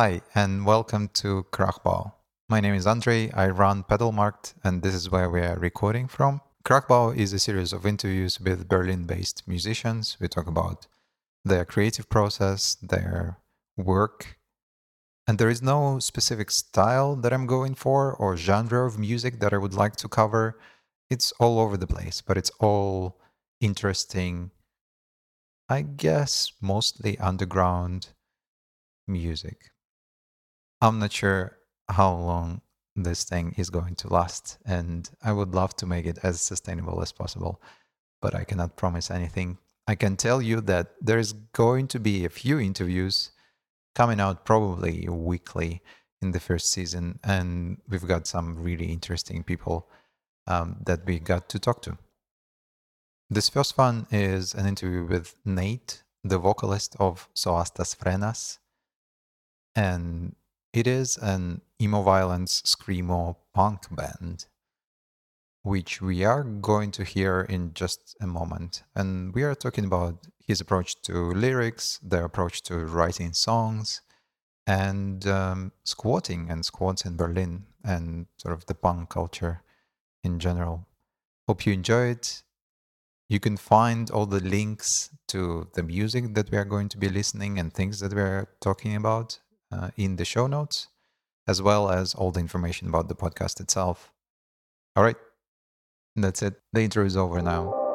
Hi, and welcome to Krachbau. My name is Andre, I run Pedalmarkt, and this is where we are recording from. Krachbau is a series of interviews with Berlin based musicians. We talk about their creative process, their work, and there is no specific style that I'm going for or genre of music that I would like to cover. It's all over the place, but it's all interesting, I guess, mostly underground music. I'm not sure how long this thing is going to last, and I would love to make it as sustainable as possible, but I cannot promise anything. I can tell you that there's going to be a few interviews coming out probably weekly in the first season, and we've got some really interesting people um, that we got to talk to. This first one is an interview with Nate, the vocalist of Soastasphrenas. And it is an emo violence screamo punk band, which we are going to hear in just a moment. And we are talking about his approach to lyrics, their approach to writing songs, and um, squatting and squats in Berlin, and sort of the punk culture in general. Hope you enjoy it. You can find all the links to the music that we are going to be listening and things that we are talking about uh, in the show notes, as well as all the information about the podcast itself. All right, that's it. The intro is over now.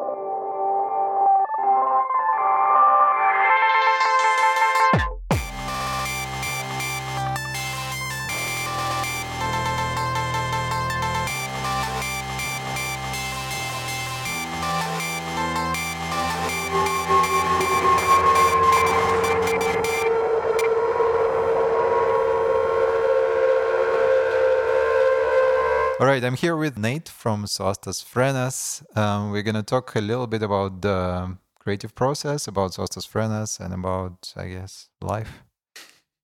Right, I'm here with Nate from Soastasphrenas. Um, we're going to talk a little bit about the creative process, about Soastasphrenas, and about, I guess, life.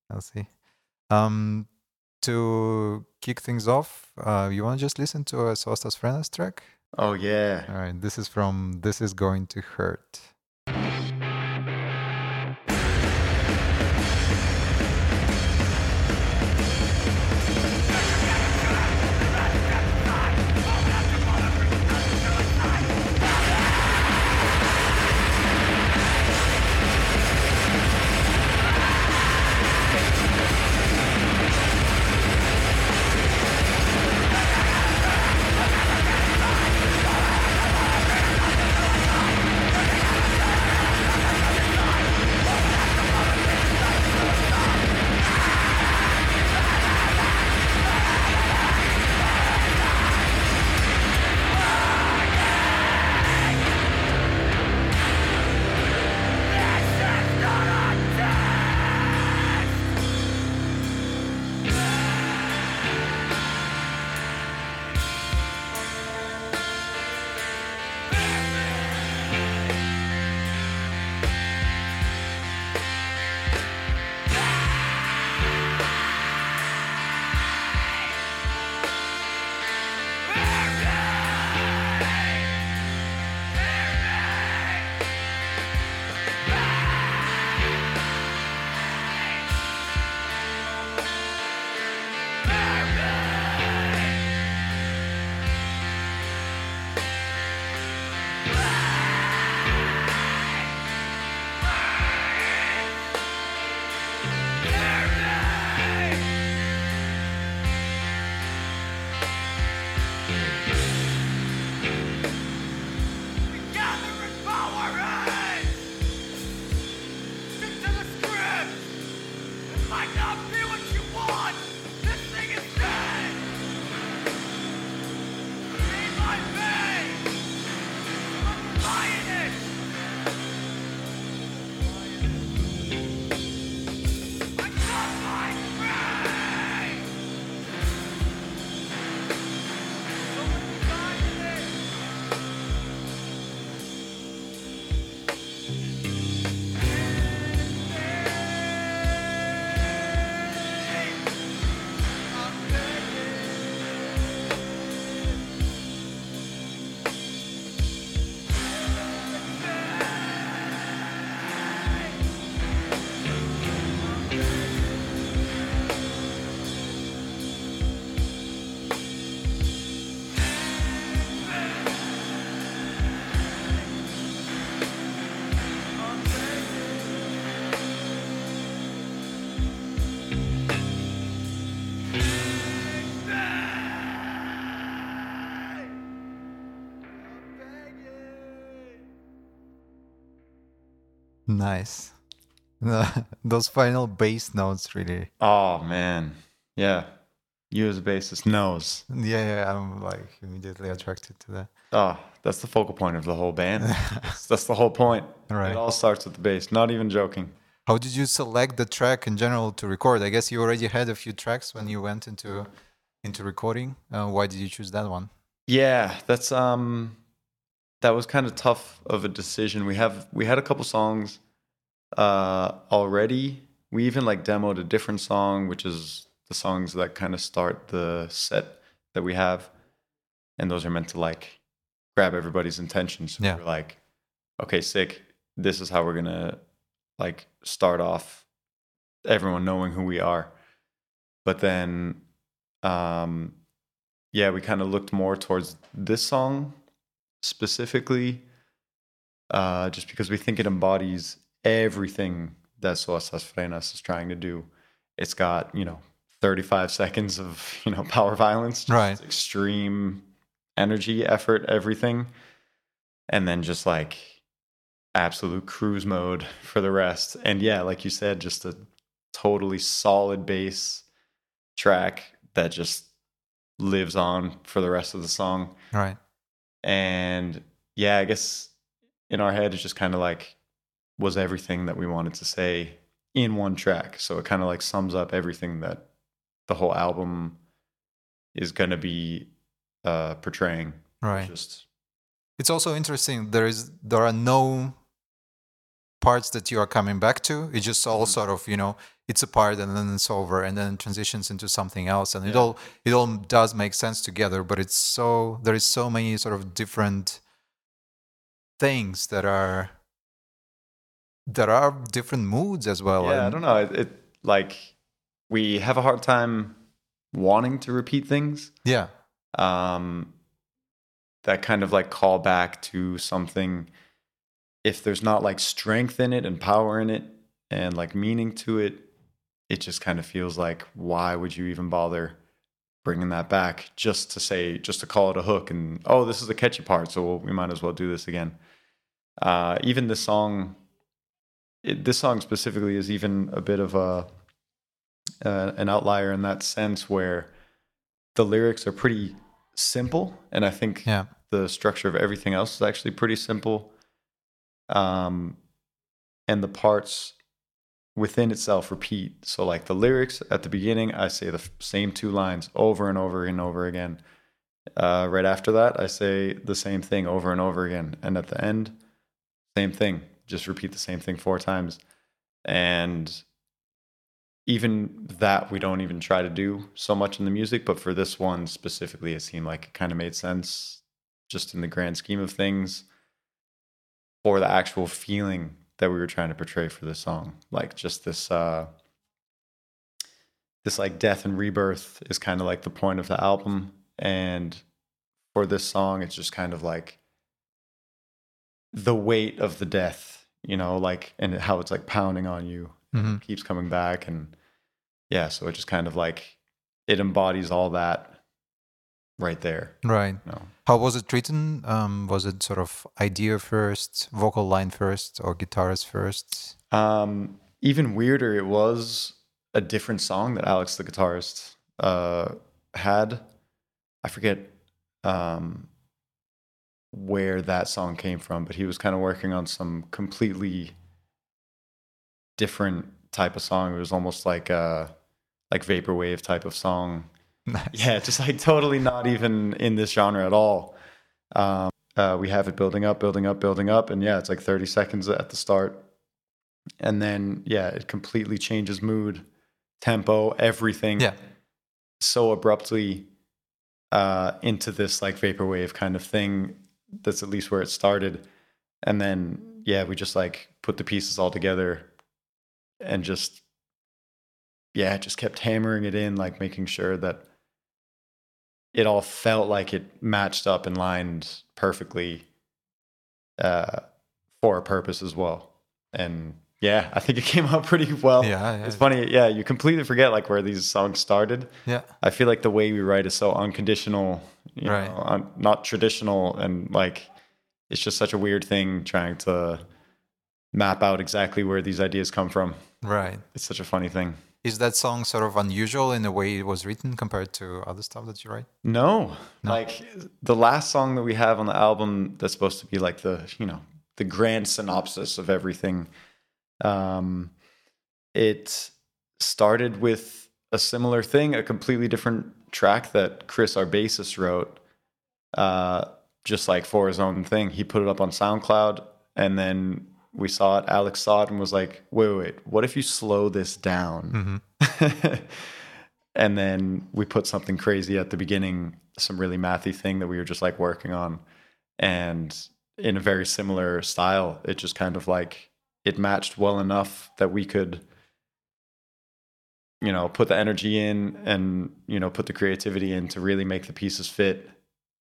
Let's see. Um, to kick things off, uh, you want to just listen to a Soastasphrenas track? Oh, yeah. All right, this is from This Is Going to Hurt. Nice. Those final bass notes really. Oh man, yeah. You as a bassist knows. Yeah, yeah, I'm like immediately attracted to that. Oh, that's the focal point of the whole band. that's, that's the whole point. Right. It all starts with the bass. Not even joking. How did you select the track in general to record? I guess you already had a few tracks when you went into into recording. Uh, why did you choose that one? Yeah, that's um, that was kind of tough of a decision. We have we had a couple songs uh already. We even like demoed a different song, which is the songs that kind of start the set that we have, and those are meant to like grab everybody's attention. So Yeah. we're like, okay, sick. This is how we're gonna like start off everyone knowing who we are. But then um yeah, we kind of looked more towards this song specifically, uh, just because we think it embodies everything that Soastasphrenas is trying to do. It's got, you know, 35 seconds of, you know, power violence, just Right. extreme energy, effort, everything. And then just like absolute cruise mode for the rest. And yeah, like you said, just a totally solid bass track that just lives on for the rest of the song. Right. And yeah, I guess in our head, it's just kind of like was everything that we wanted to say in one track. So it kind of like sums up everything that the whole album is going to be uh, portraying. Right. Just It's also interesting. There is there are no parts that you are coming back to. It's just all Mhm. sort of you know it's a part and then it's over and then transitions into something else and it all it all does make sense together. But it's so there is so many sort of different things that are that are different moods as well. yeah, I don't know. It, it like we have a hard time wanting to repeat things. Yeah. um, that kind of like call back to something if there's not like strength in it and power in it and like meaning to it it just kind of feels like why would you even bother bringing that back just to say just to call it a hook and oh this is the catchy part so we might as well do this again uh, even the song it, this song specifically is even a bit of a uh, an outlier in that sense where the lyrics are pretty simple and i think Yeah. the structure of everything else is actually pretty simple. Um and the parts within itself repeat. So like the lyrics at the beginning i say the same two lines over and over and over again. Uh, right after that i say the same thing over and over again. And at the end same thing just repeat the same thing four times. And even that we don't even try to do so much in the music but for this one specifically it seemed like it kind of made sense just in the grand scheme of things for the actual feeling that we were trying to portray for this song. Like just this uh this like death and rebirth is kind of like the point of the album. And for this song it's just kind of like the weight of the death you know like and how it's like pounding on you hmm keeps coming back and yeah so it just kind of like it embodies all that right there Right. you know? How was it written? Um, was it sort of idea first, vocal line first, or guitars first? um even weirder it was a different song that alex the guitarist uh had i forget um where that song came from but he was kind of working on some completely different type of song it was almost like a like vaporwave type of song Nice. Yeah, just like totally not even in this genre at all. Um, uh, we have it building up, building up, building up, and yeah, it's like 30 seconds at the start, and then yeah, it completely changes mood, tempo, everything. Yeah. so abruptly uh, into this like vaporwave kind of thing. That's at least where it started, and then yeah, we just like put the pieces all together, and just yeah, just kept hammering it in, like making sure that it all felt like it matched up and lined perfectly uh, for a purpose as well. And yeah, I think it came out pretty well. Yeah, yeah. It's funny, yeah, you completely forget like where these songs started. Yeah. I feel like the way we write is so unconditional, you Right. know, un- not traditional, and like it's just such a weird thing trying to map out exactly where these ideas come from. Right. It's such a funny thing. Is that song sort of unusual in the way it was written compared to other stuff that you write? No. no. Like the last song that we have on the album that's supposed to be like the, you know, the grand synopsis of everything. Um it started with a similar thing, a completely different track that Chris, our bassist, wrote. Uh just like for his own thing. He put it up on SoundCloud and then we saw it. Alex saw it and was like, wait, wait, wait. what if you slow this down? Mm-hmm. and then we put something crazy at the beginning, some really mathy thing that we were just like working on. And in a very similar style, it just kind of like it matched well enough that we could you know put the energy in and you know put the creativity in to really make the pieces fit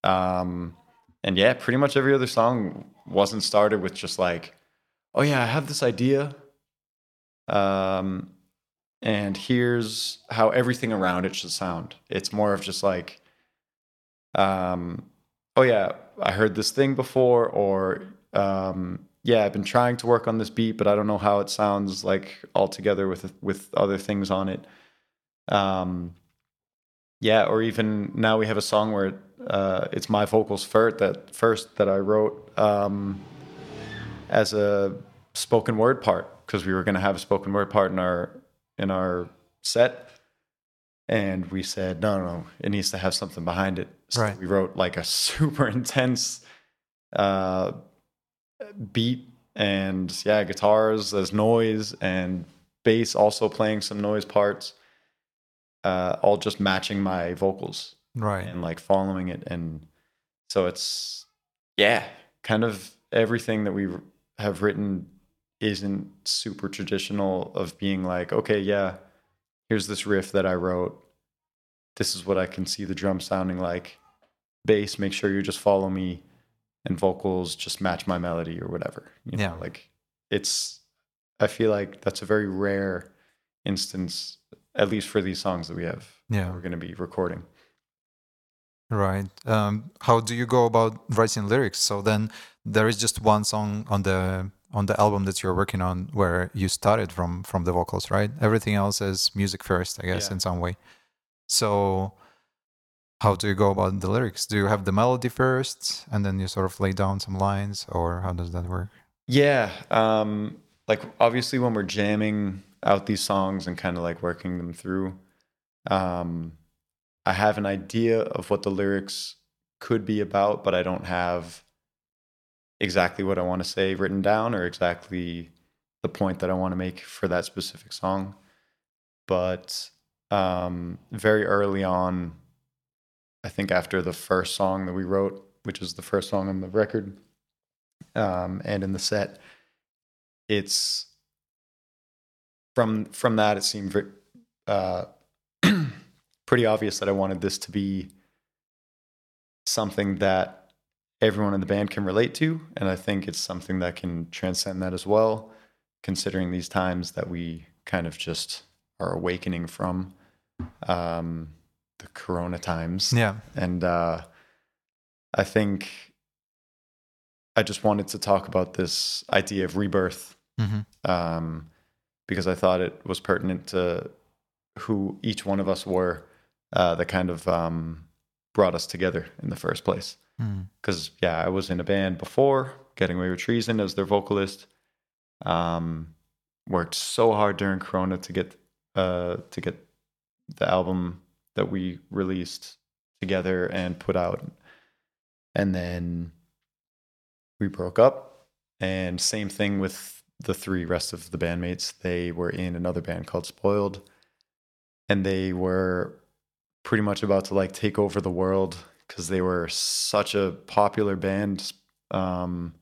um and yeah pretty much every other song wasn't started with just like oh yeah, I have this idea. Um, and here's how everything around it should sound. It's more of just like, um, oh yeah, I heard this thing before, or um, yeah, I've been trying to work on this beat, but I don't know how it sounds like all together with with other things on it. Um, yeah, or even now we have a song where uh, it's my vocals first that first that I wrote. Um, as a spoken word part because we were going to have a spoken word part in our in our set and we said no, no no it needs to have something behind it so right. we wrote like a super intense uh, beat and yeah guitars as noise and bass also playing some noise parts uh, all just matching my vocals right and like following it and so it's yeah kind of everything that we have written isn't super traditional of being like, okay, yeah, here's this riff that I wrote. This is what I can see the drum sounding like. Bass, make sure you just follow me, and vocals just match my melody or whatever. You know, yeah. like it's. I feel like that's a very rare instance, at least for these songs that we have. Yeah, we're going to be recording. Right. Um, how do you go about writing lyrics? So then there is just one song on the on the album that you're working on where you started from from the vocals, right? Everything else is music first, I guess, yeah. in some way. So how do you go about the lyrics? Do you have the melody first and then you sort of lay down some lines or how does that work? Yeah. Um like obviously when we're jamming out these songs and kind of like working them through, um I have an idea of what the lyrics could be about, but I don't have exactly what I want to say written down or exactly the point that I want to make for that specific song. But um, very early on, I think after the first song that we wrote, which is the first song on the record um, and in the set, it's from from that it seemed uh, pretty obvious that I wanted this to be something that everyone in the band can relate to. And I think it's something that can transcend that as well, considering these times that we kind of just are awakening from um, the corona times. Yeah. And uh, I think I just wanted to talk about this idea of rebirth mm-hmm. um, because I thought it was pertinent to who each one of us were uh, that kind of um, brought us together in the first place. Because mm. yeah, I was in a band before, Getting Away with Treason as their vocalist. Um, worked so hard during Corona to get uh, to get the album that we released together and put out, and then we broke up. And same thing with the three rest of the bandmates. They were in another band called Spoiled, and they were pretty much about to like take over the world because they were such a popular band. Um,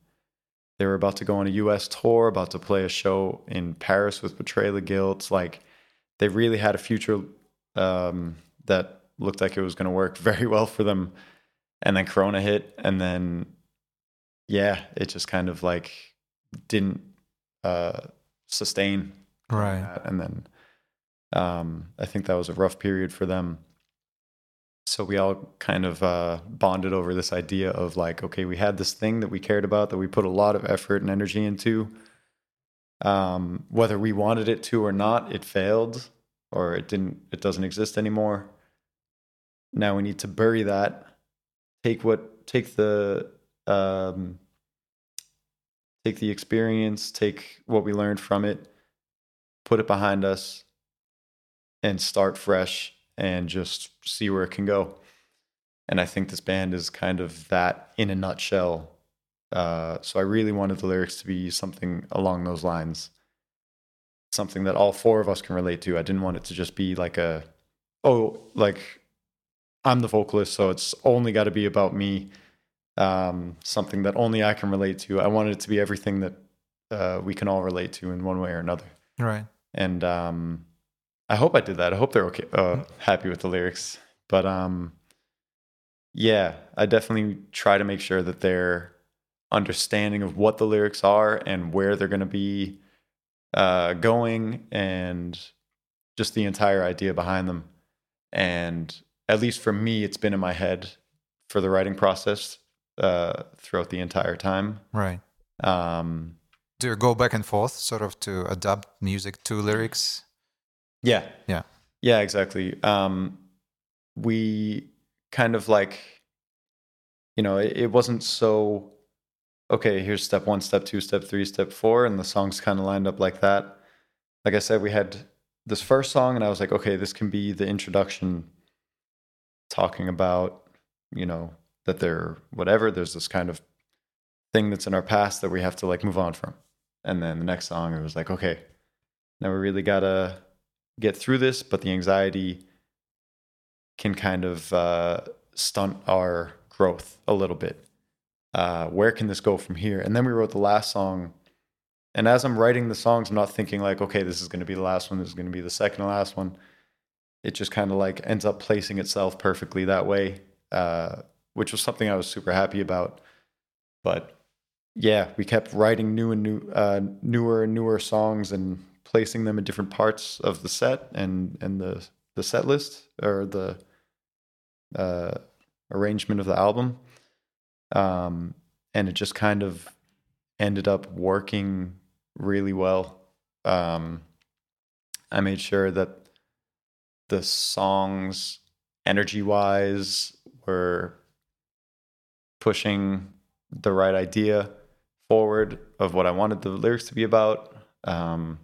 they were about to go on a U.S. tour, about to play a show in Paris with Betrayal the Guilt. Like they really had a future um, that looked like it was going to work very well for them. And then Corona hit, and then yeah, it just kind of like didn't uh, sustain. Right. And then um, I think that was a rough period for them so we all kind of uh, bonded over this idea of like okay we had this thing that we cared about that we put a lot of effort and energy into Um, whether we wanted it to or not, it failed or it didn't it doesn't exist anymore. Now we need to bury that. Take what take the um, take the experience, take what we learned from it, put it behind us, and start fresh and just see where it can go. And I think this band is kind of that in a nutshell. Uh, so I really wanted the lyrics to be something along those lines, something that all four of us can relate to. I didn't want it to just be like a, oh, like I'm the vocalist, so it's only got to be about me. Um, something that only I can relate to. I wanted it to be everything that uh, we can all relate to in one way or another. Right. And um, I hope I did that. I hope they're okay, uh, happy with the lyrics. But um, yeah, I definitely try to make sure that they're understanding of what the lyrics are and where they're going to be uh, going and just the entire idea behind them. And at least for me, it's been in my head for the writing process uh, throughout the entire time. Right. Um, Do you go back and forth, sort of, to adapt music to lyrics? Yeah. Yeah. Yeah, exactly. Um, we kind of like, you know, it, it wasn't so, okay, here's step one, step two, step three, step four, and the songs kind of lined up like that. Like I said, we had this first song, and I was like, okay, this can be the introduction talking about, you know, that they're whatever. There's this kind of thing that's in our past that we have to like move on from. And then the next song, it was like, okay, now we really gotta get through this, but the anxiety can kind of uh, stunt our growth a little bit. Uh, where can this go from here? And then we wrote the last song. And as I'm writing the songs, I'm not thinking like, okay, this is going to be the last one. This is going to be the second to last one. It just kind of like ends up placing itself perfectly that way, uh, which was something I was super happy about. But yeah, we kept writing new and new, uh, newer and newer songs and placing them in different parts of the set and and the the set list or the uh, arrangement of the album, um, and it just kind of ended up working really well. Um, I made sure that the songs, energy wise, were pushing the right idea forward of what I wanted the lyrics to be about. Um,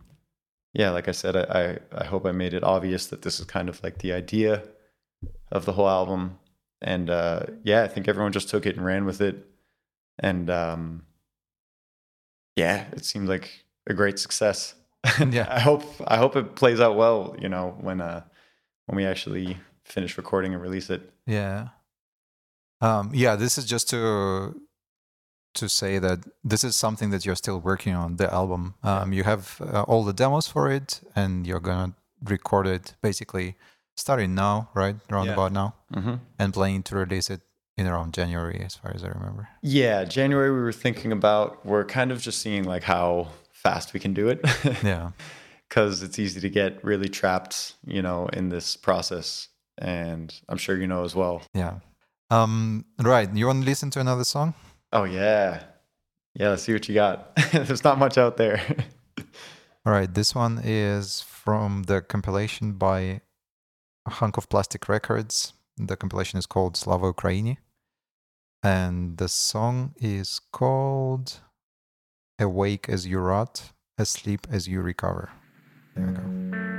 yeah, like I said, I, I, I hope I made it obvious that this is kind of like the idea of the whole album. And uh, yeah, I think everyone just took it and ran with it. And um, yeah, it seemed like a great success. Yeah. I hope I hope it plays out well. You know, when uh, when we actually finish recording and release it. Yeah. Um, yeah, this is just to to say that this is something that you're still working on the album. Um, you have uh, all the demos for it, and you're gonna record it basically starting now, right? Around Yeah. about now, Mm-hmm. and planning to release it in around January, as far as I remember. Yeah, January we were thinking about. We're kind of just seeing like how fast we can do it. Yeah. Because it's easy to get really trapped, you know, in this process. And I'm sure you know as well. Yeah. Um, right. You want to listen to another song? Oh yeah, yeah. Let's see what you got. There's not much out there. All right. This one is from the compilation by Hunk of Plastic Records. The compilation is called Slava Ukraini. And the song is called Awake as You Rot, Asleep as You Recover. There we go.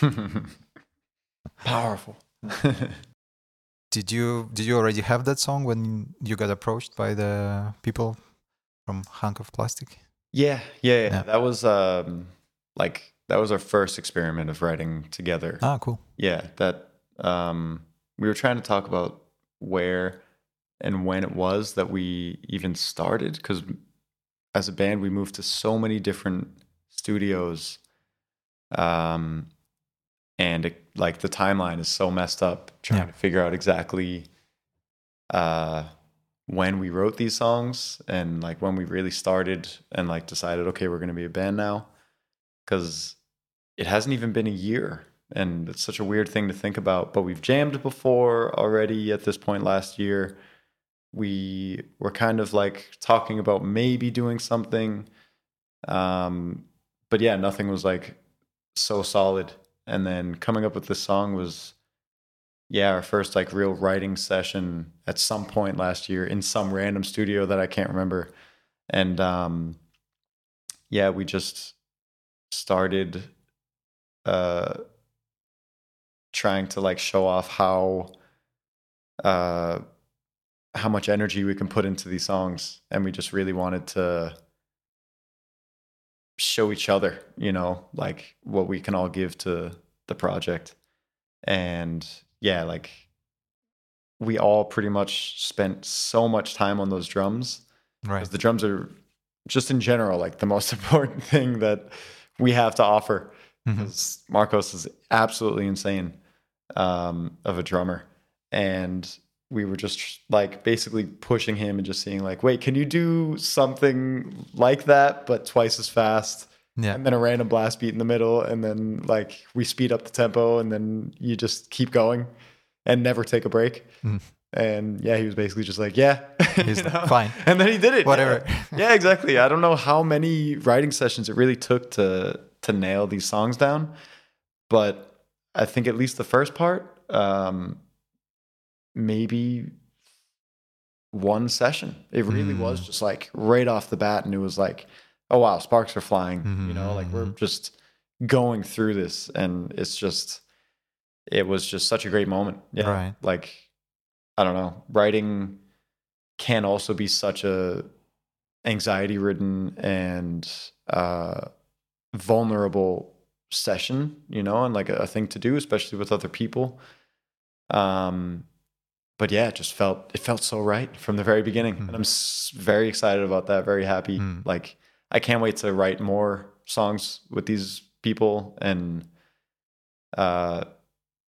Powerful. Did you did you already have that song when you got approached by the people from Hunk of Plastic? yeah, yeah, yeah. Yeah. That was um like that was our first experiment of writing together. Ah, cool. Yeah, that um we were trying to talk about where and when it was that we even started cuz as a band we moved to so many different studios um and it, like the timeline is so messed up trying Yeah. to figure out exactly uh when we wrote these songs and like when we really started and like decided okay we're going to be a band now cuz it hasn't even been a year and it's such a weird thing to think about but we've jammed before already at this point last year we were kind of like talking about maybe doing something um but yeah nothing was like so solid and then coming up with this song was yeah our first like real writing session at some point last year in some random studio that i can't remember. And um yeah we just started uh trying to like show off how uh how much energy we can put into these songs. And we just really wanted to show each other you know like what we can all give to the project. And yeah like we all pretty much spent so much time on those drums Right. because the drums are just in general like the most important thing that we have to offer because Marcos is absolutely insane um, of a drummer, and we were just like basically pushing him and just seeing like, wait, can you do something like that but twice as fast? Yeah. And then a random blast beat in the middle, and then like we speed up the tempo, and then you just keep going and never take a break. Mm. And yeah, he was basically just like, yeah, He's know? fine. And then he did it. Whatever. Yeah. yeah, exactly. I don't know how many writing sessions it really took to to nail these songs down, but I think at least the first part, um, maybe one session. It really was Mm. just like right off the bat, and it was like, oh wow, sparks are flying. You know, like we're Mhm. just going through this, and it's just, it was just such a great moment. Yeah, Right. like I don't know, writing can also be such a anxiety ridden and uh vulnerable session, you know, and like a, a thing to do, especially with other people. Um but yeah, it just felt it felt so right from the very beginning. Mhm. And I'm very excited about that, very happy. Mm. Like I can't wait to write more songs with these people and uh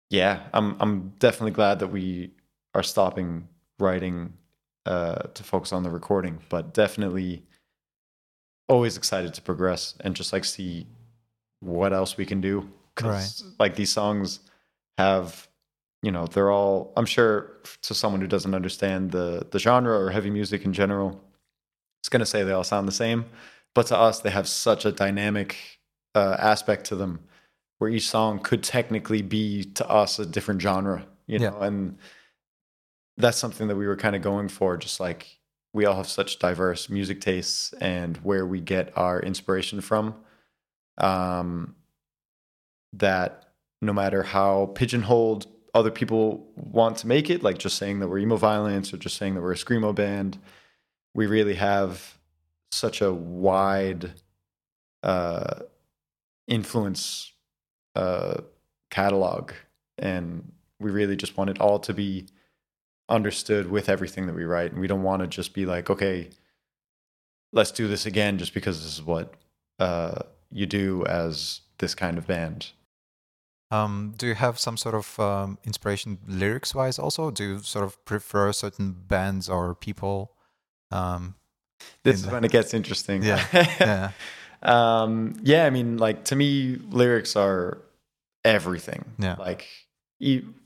yeah, I'm I'm definitely glad that we are stopping writing uh, to focus on the recording, but definitely always excited to progress and just like see what else we can do. Because like these songs have, you know, they're all. I'm sure to someone who doesn't understand the the genre or heavy music in general, it's gonna say they all sound the same, but to us they have such a dynamic uh, aspect to them, where each song could technically be to us a different genre, you Yeah. know, and that's something that we were kind of going for just like we all have such diverse music tastes and where we get our inspiration from um that no matter how pigeonholed other people want to make it like just saying that we're emo violence or just saying that we're a screamo band we really have such a wide uh influence uh catalog. And we really just want it all to be understood with everything that we write. And we don't want to just be like okay let's do this again just because this is what uh you do as this kind of band Um, do you have some sort of um, inspiration lyrics wise also? Do you sort of prefer certain bands or people? Um, this is the- when it gets interesting Yeah, yeah. um yeah i mean like to me lyrics are everything Yeah. like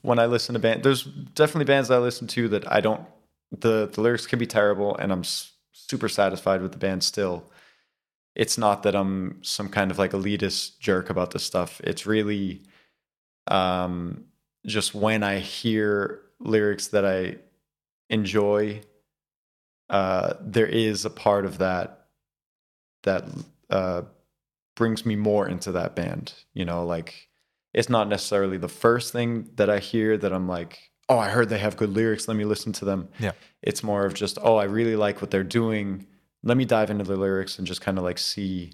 when i listen to band there's definitely bands i listen to that i don't the the lyrics can be terrible and i'm s- super satisfied with the band still it's not that i'm some kind of like elitist jerk about this stuff it's really um just when i hear lyrics that i enjoy uh there is a part of that that uh brings me more into that band. You know, like it's not necessarily the first thing that I hear that I'm like, oh, I heard they have good lyrics. Let me listen to them. Yeah. It's more of just, oh, I really like what they're doing. Let me dive into the lyrics and just kind of like see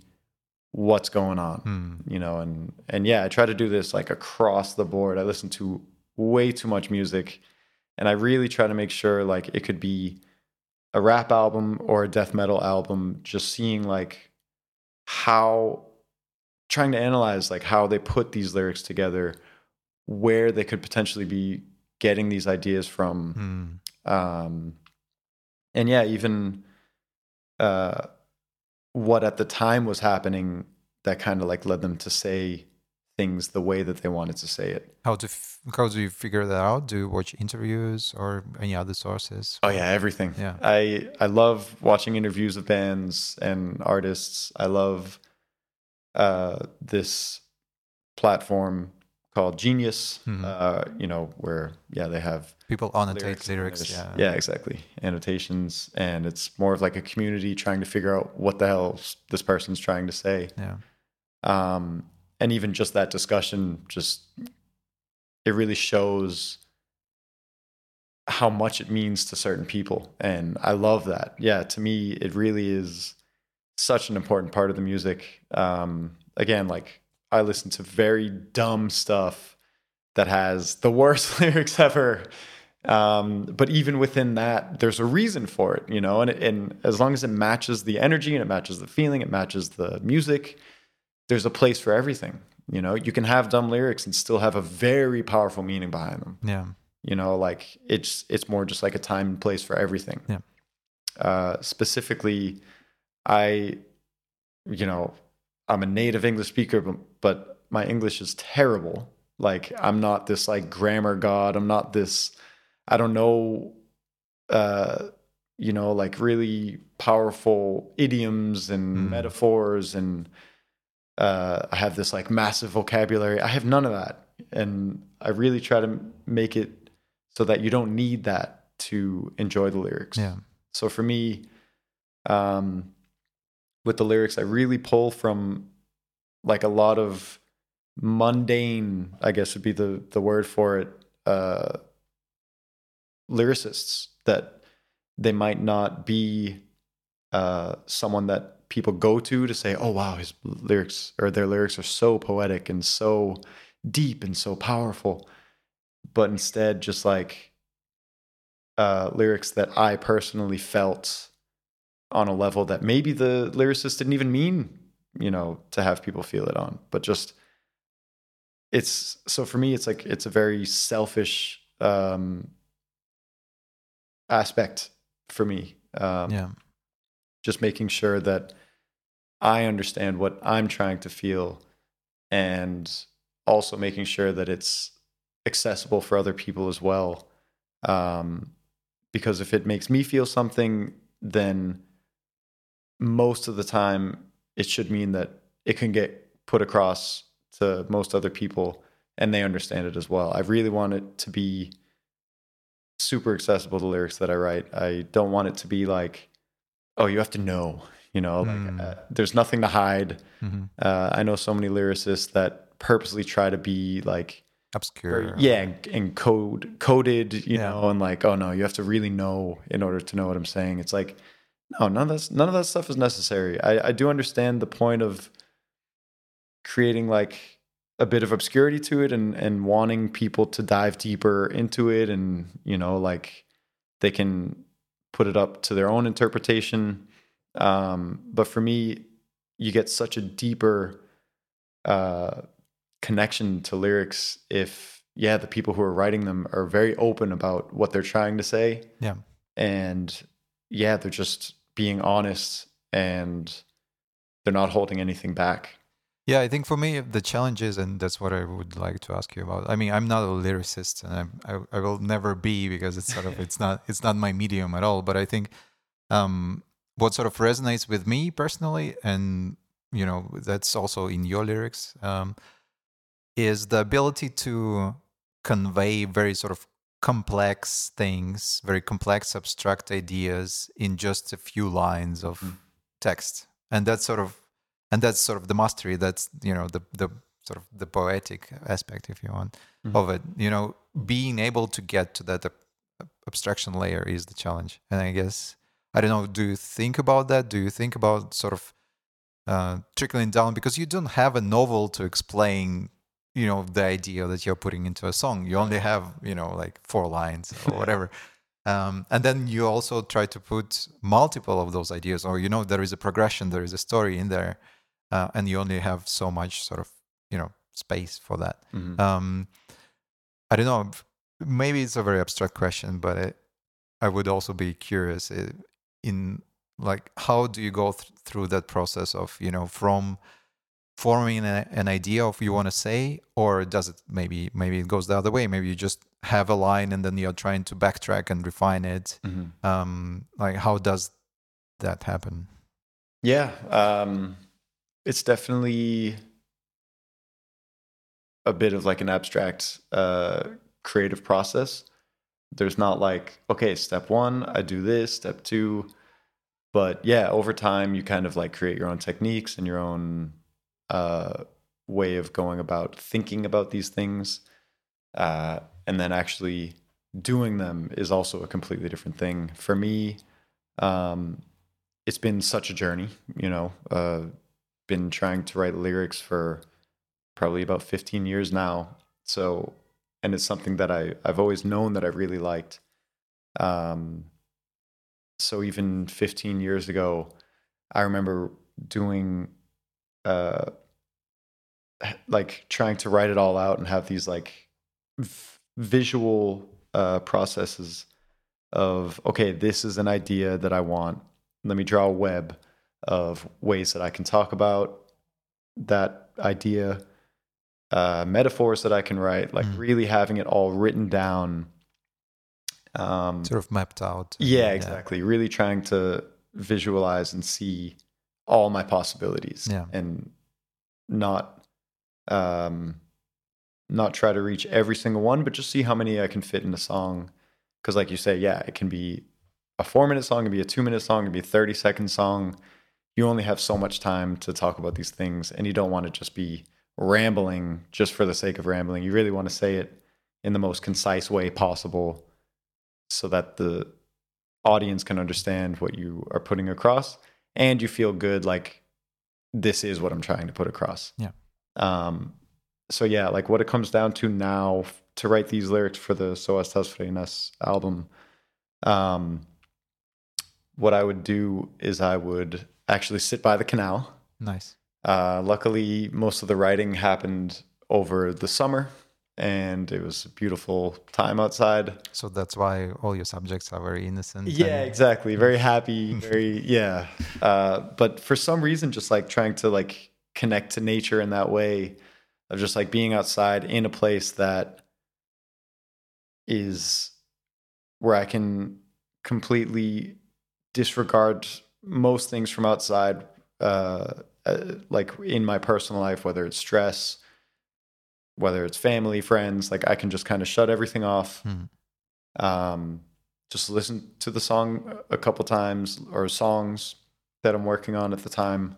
what's going on. Mm. You know, and and yeah, I try to do this like across the board. I listen to way too much music and I really try to make sure like it could be a rap album or a death metal album, just seeing like how trying to analyze like how they put these lyrics together, where they could potentially be getting these ideas from. Mm. Um, and yeah, even uh, what at the time was happening that kind of like led them to say things the way that they wanted to say it. How do f- how do you figure that out? Do you watch interviews or any other sources? Oh yeah, everything. Yeah. I I love watching interviews of bands and artists. I love uh, this platform called Genius. Mhm. Uh, you know where yeah they have People annotate lyrics, lyrics. yeah. yeah, exactly. Annotations, and it's more of like a community trying to figure out what the hell this person's trying to say. Yeah. Um, and even just that discussion, just it really shows how much it means to certain people, and I love that. Yeah, to me, it really is such an important part of the music. Um, again, like I listen to very dumb stuff that has the worst lyrics ever. Um, but even within that, there's a reason for it, you know, and, and as long as it matches the energy and it matches the feeling, it matches the music, there's a place for everything. You know, you can have dumb lyrics and still have a very powerful meaning behind them. Yeah. You know, like it's it's more just like a time and place for everything. Yeah. Uh, specifically, I, you know, I'm a native English speaker, but, but my English is terrible. Like I'm not this like grammar god. I'm not this. I don't know. Uh, you know, like really powerful idioms and Mm. metaphors, and uh, I have this like massive vocabulary. I have none of that, and I really try to make it so that you don't need that to enjoy the lyrics. Yeah. So for me, um, with the lyrics, I really pull from like a lot of mundane, I guess would be the the word for it, uh, lyricists that they might not be uh, someone that people go to to say, "Oh wow, his lyrics or their lyrics are so poetic and so deep and so powerful," but instead just like uh, lyrics that I personally felt on a level that maybe the lyricist didn't even mean, you know, to have people feel it on, but just it's so for me, it's like it's a very selfish um, aspect for me. Um, Yeah. just making sure that I understand what I'm trying to feel and also making sure that it's accessible for other people as well. Um, because if it makes me feel something, then most of the time it should mean that it can get put across to most other people and they understand it as well. I really want it to be super accessible the lyrics that I write. I don't want it to be like, oh, you have to know, you know, like Mm. uh, there's nothing to hide. hmm Uh, I know so many lyricists that purposely try to be like, Obscure. or- yeah, and, and code coded, you Yeah. know, and like, oh no, you have to really know in order to know what I'm saying. It's like, no, none of that's none of that stuff is necessary. I, I do understand the point of creating like a bit of obscurity to it and and wanting people to dive deeper into it and you know like they can put it up to their own interpretation um but for me you get such a deeper uh connection to lyrics if yeah the people who are writing them are very open about what they're trying to say Yeah. and yeah they're just being honest and they're not holding anything back Yeah, I think for me the challenge is, and that's what I would like to ask you about. I mean, I'm not a lyricist, and I'm, I I will never be because it's sort of it's not it's not my medium at all. But I think um, what sort of resonates with me personally, and you know that's also in your lyrics, um, is the ability to convey very sort of complex things, very complex abstract ideas in just a few lines of Mm. text, and that's sort of and that's sort of the mastery. That's you know the the sort of the poetic aspect, if you want, Mhm. of it. You know, being able to get to that ab- abstraction layer is the challenge. And I guess I don't know. Do you think about that? Do you think about sort of uh, trickling down because you don't have a novel to explain? You know the idea that you're putting into a song. You only have you know like four lines or whatever. Um, and then you also try to put multiple of those ideas, or you know there is a progression, there is a story in there, uh, and you only have so much sort of you know space for that. Mhm. Um, I don't know. Maybe it's a very abstract question, but I, I would also be curious uh, in like how do you go th- through that process of you know from forming a, an idea of you want to say, or does it maybe maybe it goes the other way? Maybe you just have a line and then you're trying to backtrack and refine it. Mhm. Um, like how does that happen? Yeah, um, it's definitely a bit of like an abstract uh, creative process. There's not like, okay, step one, I do this, step two. But yeah, over time, you kind of like create your own techniques and your own way of going about thinking about these things. Uh, and then actually doing them is also a completely different thing. For me, um, it's been such a journey, you know. Uh, been trying to write lyrics for probably about 15 years now. So, and it's something that I I've always known that I really liked. Um, so even 15 years ago, I remember doing, uh, like trying to write it all out and have these like v- visual uh, processes of okay, this is an idea that I want. Let me draw a web of ways that I can talk about that idea, uh, metaphors that I can write, like Mm. really having it all written down. Um, Sort of mapped out. yeah, exactly. Really trying to visualize and see all my possibilities Yeah. and not um not try to reach every single one, but just see how many I can fit in a song. Cause like you say, yeah, it can be a four minute song, it can be a two minute song, it can be a 30 second song. You only have so much time to talk about these things and you don't want to just be rambling just for the sake of rambling. You really want to say it in the most concise way possible so that the audience can understand what you are putting across and you feel good like this is what I'm trying to put across. Yeah. Um so yeah, like what it comes down to now to write these lyrics for the Soastasphrenas album, um what I would do is I would actually sit by the canal. Nice. Uh luckily most of the writing happened over the summer and it was a beautiful time outside. So that's why all your subjects are very innocent. Yeah, and- exactly. Very happy, very yeah. Uh, but for some reason, just like trying to like connect to nature in that way of just like being outside in a place that is where I can completely disregard most things from outside, uh, uh, like in my personal life, whether it's stress, whether it's family, friends, like I can just kind of shut everything off Hmm. um, just listen to the song a couple times or songs that I'm working on at the time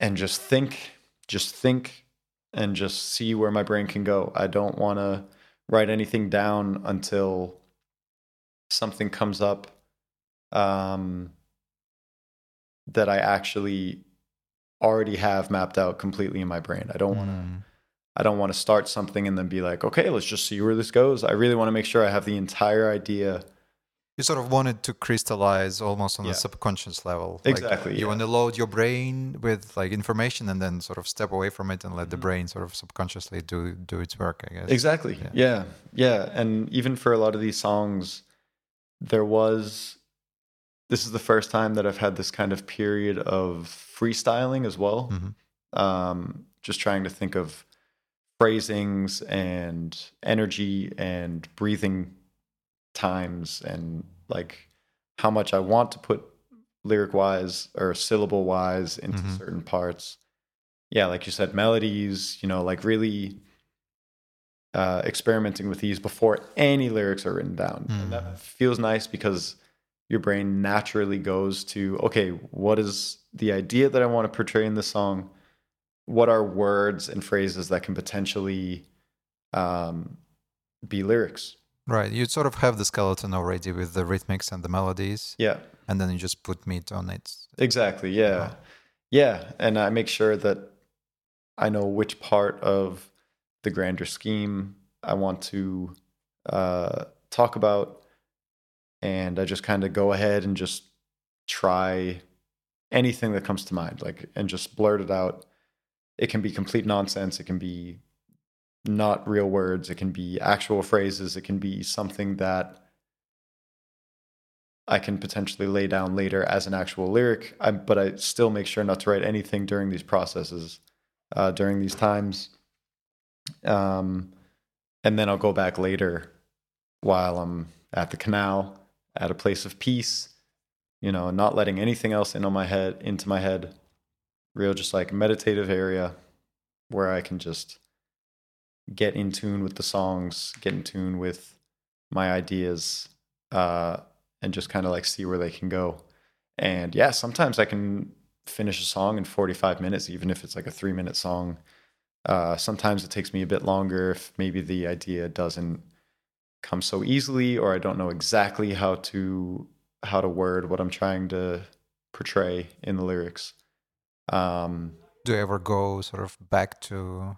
and just think, just think and just see where my brain can go. I don't want to write anything down until something comes up um, that I actually already have mapped out completely in my brain. I don't want to Mm. I don't want to start something and then be like, okay, let's just see where this goes. I really want to make sure I have the entire idea. You sort of wanted to crystallize almost on Yeah. a subconscious level. Like, Exactly, you yeah. want to load your brain with like information and then sort of step away from it and let the Mhm. brain sort of subconsciously do do its work, I guess. Exactly. Yeah. Yeah. yeah. And even for a lot of these songs, there was this is the first time that I've had this kind of period of freestyling as well. Mhm. Um, just trying to think of phrasings and energy and breathing times and like how much I want to put lyric wise or syllable wise into Mhm. certain parts. Yeah, like you said, melodies, you know, like really uh, experimenting with these before any lyrics are written down. And Mm. that feels nice because your brain naturally goes to okay, what is the idea that I want to portray in the song? What are words and phrases that can potentially um, be lyrics? Right. You sort of have the skeleton already with the rhythmics and the melodies. Yeah. And then you just put meat on it. Exactly. Yeah. Yeah. And I make sure that I know which part of the grander scheme I want to uh, talk about. And I just kind of go ahead and just try anything that comes to mind, like, and just blurt it out. It can be complete nonsense. It can be not real words. It can be actual phrases. It can be something that I can potentially lay down later as an actual lyric. I, but I still make sure not to write anything during these processes, uh, during these times. Um, and then I'll go back later while I'm at the canal, at a place of peace, you know, not letting anything else in on my head into my head. Real just like meditative area where I can just get in tune with the songs, get in tune with my ideas, uh, and just kind of like see where they can go. And yeah, sometimes I can finish a song in 45 minutes, even if it's like a three minute song. Uh, sometimes it takes me a bit longer if maybe the idea doesn't come so easily, or I don't know exactly how to how to word what I'm trying to portray in the lyrics. Um, Do you ever go sort of back to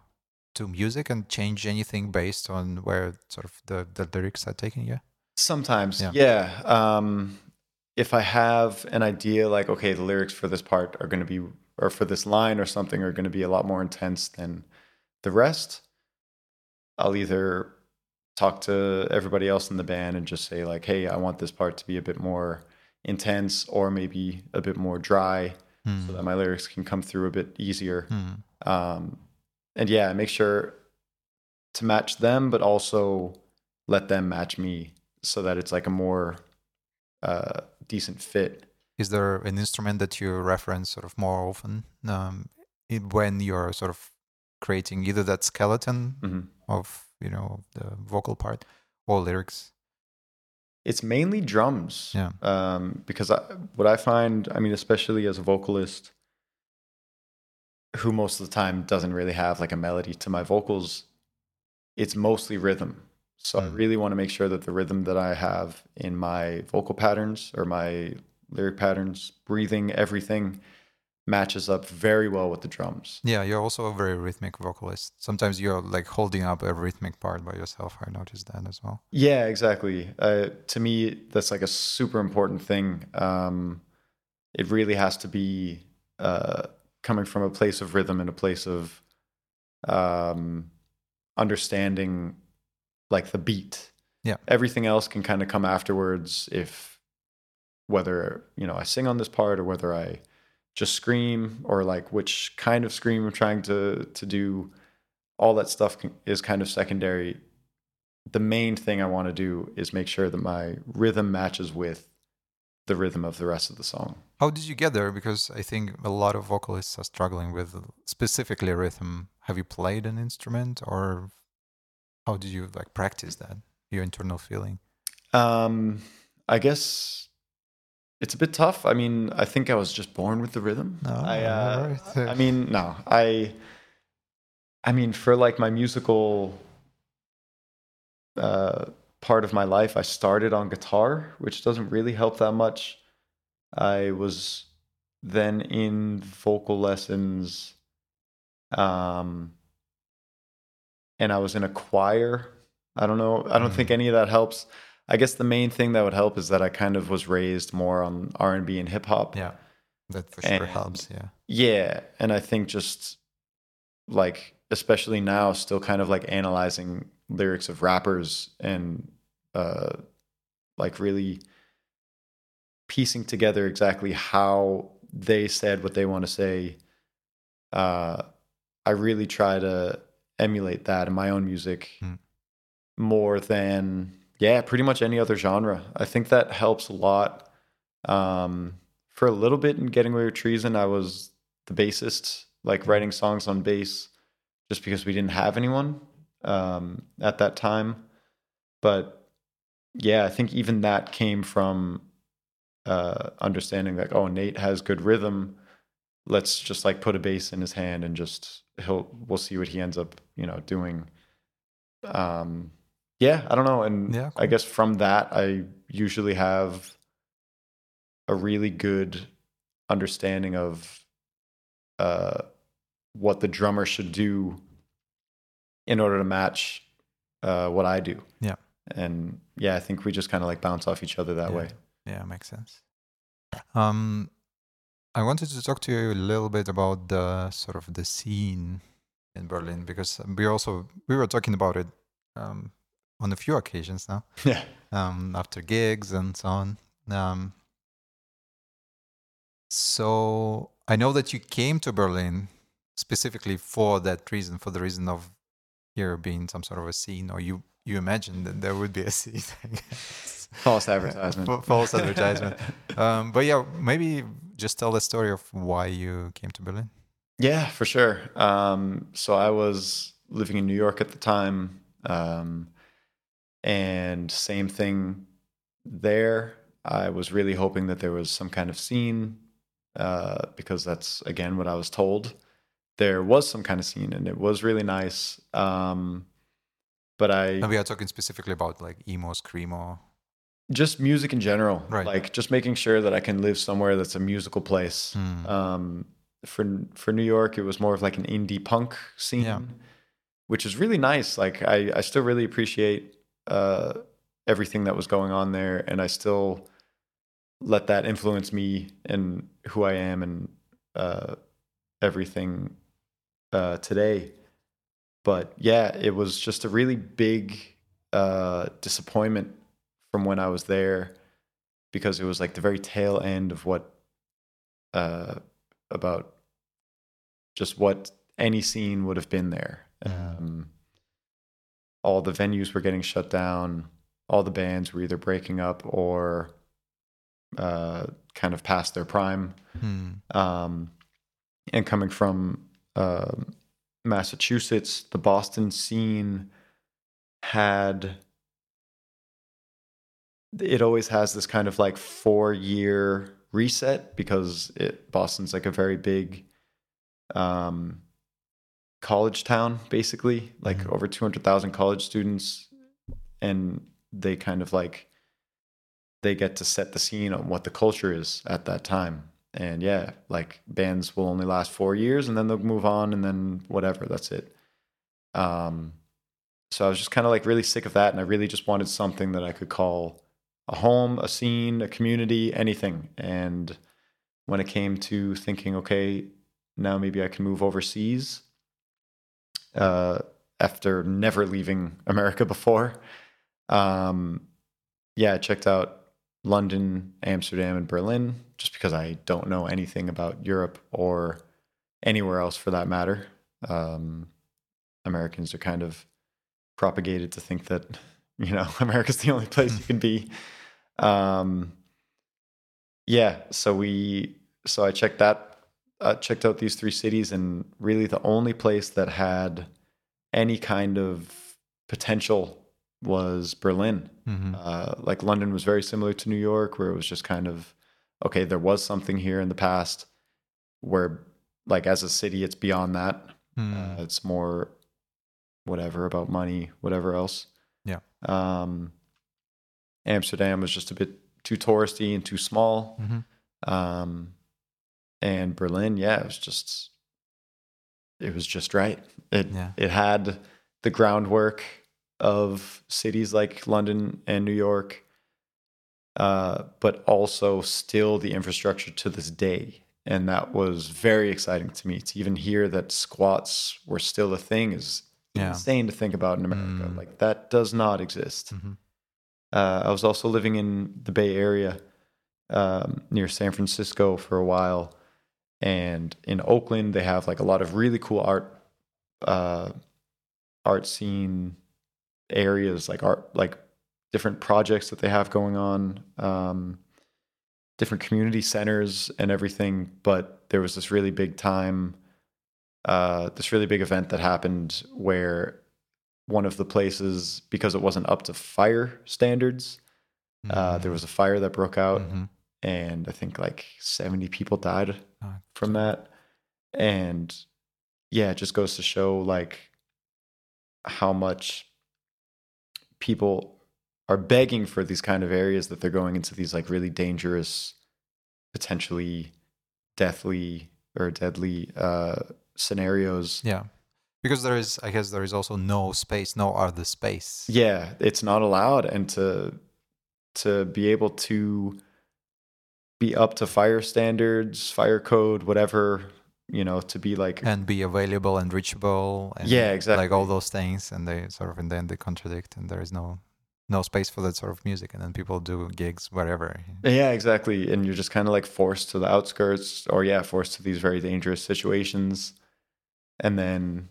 to music and change anything based on where sort of the, the lyrics are taking yeah Sometimes, yeah. yeah. Um, if I have an idea, like okay, the lyrics for this part are going to be, or for this line or something, are going to be a lot more intense than the rest. I'll either talk to everybody else in the band and just say like, hey, I want this part to be a bit more intense, or maybe a bit more dry, mm. so that my lyrics can come through a bit easier. Mm. Um, and yeah, make sure to match them, but also let them match me so that it's like a more uh, decent fit. Is there an instrument that you reference sort of more often um, when you're sort of creating either that skeleton mm-hmm. of you know the vocal part or lyrics? It's mainly drums. Yeah. Um, because I, what I find, I mean, especially as a vocalist, who most of the time doesn't really have like a melody to my vocals, it's mostly rhythm. So mm. I really want to make sure that the rhythm that I have in my vocal patterns or my lyric patterns, breathing, everything matches up very well with the drums. Yeah, you're also a very rhythmic vocalist. Sometimes you're like holding up a rhythmic part by yourself. I noticed that as well. Yeah, exactly. Uh, to me, that's like a super important thing. Um, it really has to be uh, coming from a place of rhythm and a place of um, understanding like the beat. Yeah. Everything else can kind of come afterwards if whether, you know, I sing on this part or whether I just scream or like which kind of scream I'm trying to to do all that stuff can, is kind of secondary. The main thing I want to do is make sure that my rhythm matches with the rhythm of the rest of the song. How did you get there? Because I think a lot of vocalists are struggling with specifically rhythm. Have you played an instrument, or how did you like practice that? Your internal feeling. Um, I guess it's a bit tough. I mean, I think I was just born with the rhythm. No, I, uh, right. I mean, no, I. I mean, for like my musical uh, part of my life, I started on guitar, which doesn't really help that much. I was then in vocal lessons, um, and I was in a choir. I don't know. I don't mm. think any of that helps. I guess the main thing that would help is that I kind of was raised more on R and B and hip hop. Yeah, that for sure and, helps. Yeah, yeah, and I think just like especially now, still kind of like analyzing lyrics of rappers and uh, like really piecing together exactly how they said what they want to say. Uh, I really try to emulate that in my own music mm. more than yeah, pretty much any other genre. I think that helps a lot. Um, for a little bit in Getting Away with Treason, I was the bassist, like writing songs on bass, just because we didn't have anyone um, at that time. But yeah, I think even that came from uh, understanding that oh, Nate has good rhythm. Let's just like put a bass in his hand and just he'll we'll see what he ends up you know doing. Um, yeah, I don't know, and Yeah, I guess from that I usually have a really good understanding of uh, what the drummer should do in order to match uh, what I do. Yeah. And yeah, I think we just kind of like bounce off each other that Yeah. way. Yeah, makes sense. Um, I wanted to talk to you a little bit about the sort of the scene in Berlin because we also we were talking about it um, on a few occasions now Yeah. um, after gigs and so on. Um, so I know that you came to Berlin specifically for that reason, for the reason of here being some sort of a scene, or you you imagined that there would be a scene. False advertisement. False advertisement. um, but yeah, maybe just tell the story of why you came to Berlin. Yeah, for sure. Um, so I was living in New York at the time, um, and same thing there. I was really hoping that there was some kind of scene uh, because that's again what I was told. There was some kind of scene, and it was really nice. Um, but I And we are talking specifically about like emo, screamo. just music in general, Right. like just making sure that I can live somewhere that's a musical place. Hmm. Um, for for New York, it was more of like an indie punk scene, Yeah. which is really nice. Like I, I still really appreciate uh, everything that was going on there, and I still let that influence me and who I am and uh, everything uh, today. But yeah, it was just a really big uh, disappointment from when I was there because it was like the very tail end of what uh, about just what any scene would have been there. Mhm. Um, all the venues were getting shut down. All the bands were either breaking up or uh, kind of past their prime. Hmm. Um, and coming from um Massachusetts, the Boston scene had it always has this kind of like four year reset because it Boston's like a very big um, college town, basically, like Mhm. over 200,000 college students. And they kind of like, they get to set the scene on what the culture is at that time. And yeah, like bands will only last four years and then they'll move on and then whatever, that's it. Um, so I was just kind of like really sick of that. And I really just wanted something that I could call a home, a scene, a community, anything. And when it came to thinking, okay, now maybe I can move overseas uh, after never leaving America before. Um, yeah, I checked out London, Amsterdam, and Berlin just because I don't know anything about Europe or anywhere else for that matter. Um, Americans are kind of propagated to think that you know America's the only place you can be. Um, yeah, so we so I checked that uh, checked out these three cities, and really the only place that had any kind of potential was Berlin. Mhm. Uh, like London was very similar to New York, where it was just kind of okay. There was something here in the past where, like, as a city, it's beyond that. Hmm. Uh, it's more whatever about money, whatever else. Yeah. Um, Amsterdam was just a bit too touristy and too small. Mhm. Um, and Berlin, yeah, it was just, it was just right. It Yeah. it had the groundwork of cities like London and New York, uh, but also still the infrastructure to this day. And that was very exciting to me to even hear that squats were still a thing is Yeah. insane to think about in America. Mm. Like that does not exist. Mhm. Uh, I was also living in the Bay Area um, near San Francisco for a while. And in Oakland, they have like a lot of really cool art, uh, art scene areas, like art, like different projects that they have going on, um, different community centers and everything. But there was this really big time, uh, this really big event that happened where one of the places, because it wasn't up to fire standards, uh, there Mhm. was a fire that broke out Mhm. and I think like 70 people died Oh, from that. And yeah, it just goes to show like how much people are begging for these kind of areas that they're going into these like really dangerous, potentially deathly or deadly uh, scenarios. Yeah. Because there is, I guess, there is also no space, no other space. Yeah, it's not allowed, and to to be able to be up to fire standards, fire code, whatever you know, to be like And be available and reachable. And Yeah, exactly. Like all those things, and they sort of, and then they contradict, and there is no no space for that sort of music, and then people do gigs wherever. Yeah, exactly. And you're just kind of like forced to the outskirts or yeah, forced to these very dangerous situations. And then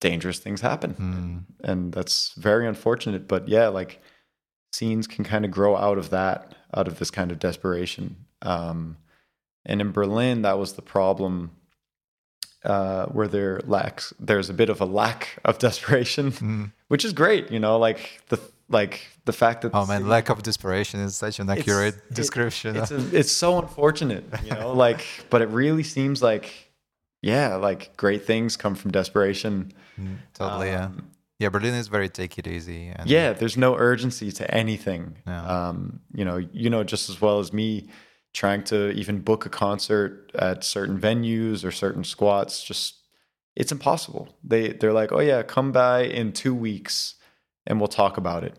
dangerous things happen. Mm. And that's very unfortunate, but yeah, like scenes can kind of grow out of that, out of this kind of desperation. Um and in Berlin that was the problem uh where there lacks there's a bit of a lack of desperation, Mm. which is great, you know, like the like the fact that Oh man, city- lack of desperation is such an It's- accurate it- description. it's a, it's so unfortunate, you know, like but it really seems like yeah, like great things come from desperation. Mm, totally, yeah. Um, Yeah, Berlin is very take it easy. And yeah, there's no urgency to anything. Yeah. Um, you know, you know just as well as me trying to even book a concert at certain venues or certain squats just it's impossible. They they're like, "Oh yeah, come by in 2 weeks and we'll talk about it."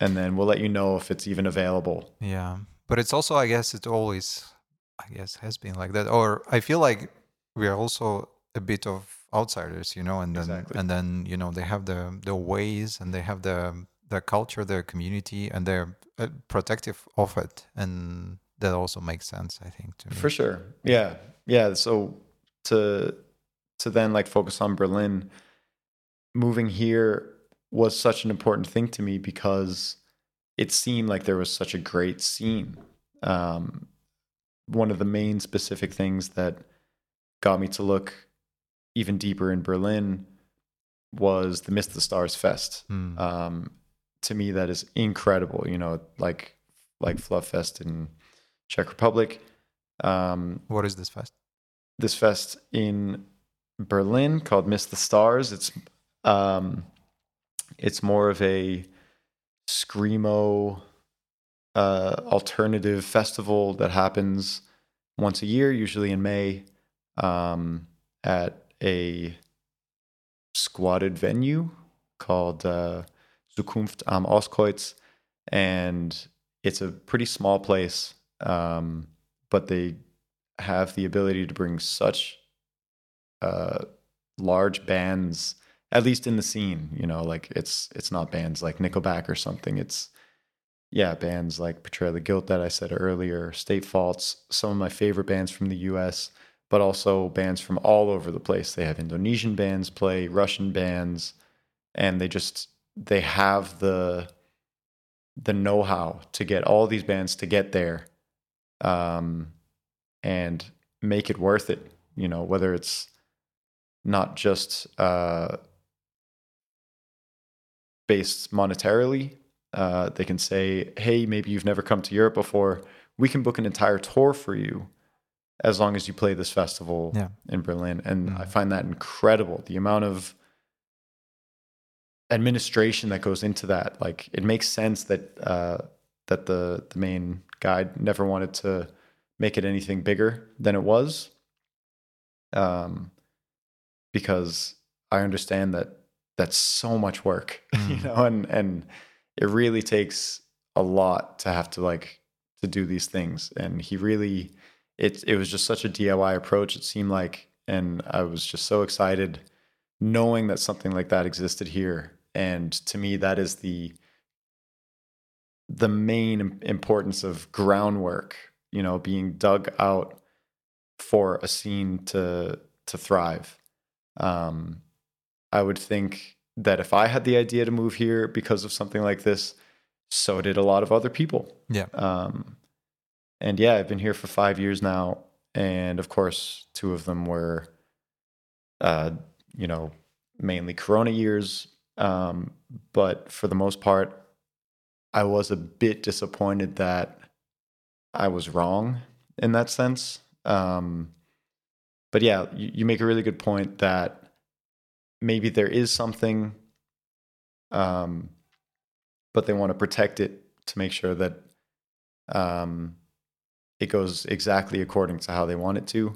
And then we'll let you know if it's even available. Yeah, but it's also, I guess, it always, I guess, has been like that. Or I feel like we are also a bit of outsiders, you know, and then Exactly. and then you know they have the the ways and they have the the culture, their community, and they're uh, protective of it, and that also makes sense, I think, to me. For sure. Yeah. Yeah. So to to then like focus on Berlin, moving here was such an important thing to me because it seemed like there was such a great scene. Um, one of the main specific things that got me to look even deeper in Berlin was the Miss the Stars Fest. Mm. Um, to me, that is incredible. You know, like like Fluff Fest in Czech Republic. Um, what is this fest? this fest in Berlin called Miss the Stars. It's um, it's more of a screamo uh, alternative festival that happens once a year, usually in May, um, at a squatted venue called uh, Zukunft am Ostkreuz, and it's a pretty small place, um, but they have the ability to bring such uh, large bands, at least in the scene. You know, like it's it's not bands like Nickelback or something. It's yeah, bands like Betrayal the Guilt that I said earlier, State Faults, some of my favorite bands from the U.S., but also bands from all over the place. They have Indonesian bands play, Russian bands, and they just they have the the know-how to get all these bands to get there um, and make it worth it. You know, whether it's not just uh, based monetarily. Uh, they can say, "Hey, maybe you've never come to Europe before. We can book an entire tour for you, as long as you play this festival Yeah. in Berlin." And Mm. I find that incredible. The amount of administration that goes into that. Like, it makes sense that uh, that the the main guide never wanted to make it anything bigger than it was, um, because I understand that that's so much work, you Mm. know, and and it really takes a lot to have to like to do these things. And he really, it it was just such a DIY approach. It seemed like, and I was just so excited knowing that something like that existed here. And to me, that is the the main importance of groundwork. You know, being dug out for a scene to to thrive. Um, I would think that if I had the idea to move here because of something like this, so did a lot of other people. Yeah. Um, and yeah, I've been here for five years now, and of course, two of them were, uh, you know, mainly Corona years. Um, but for the most part, I was a bit disappointed that I was wrong in that sense. Um, but yeah, you, you make a really good point that maybe there is something, um, but they want to protect it to make sure that um, it goes exactly according to how they want it to.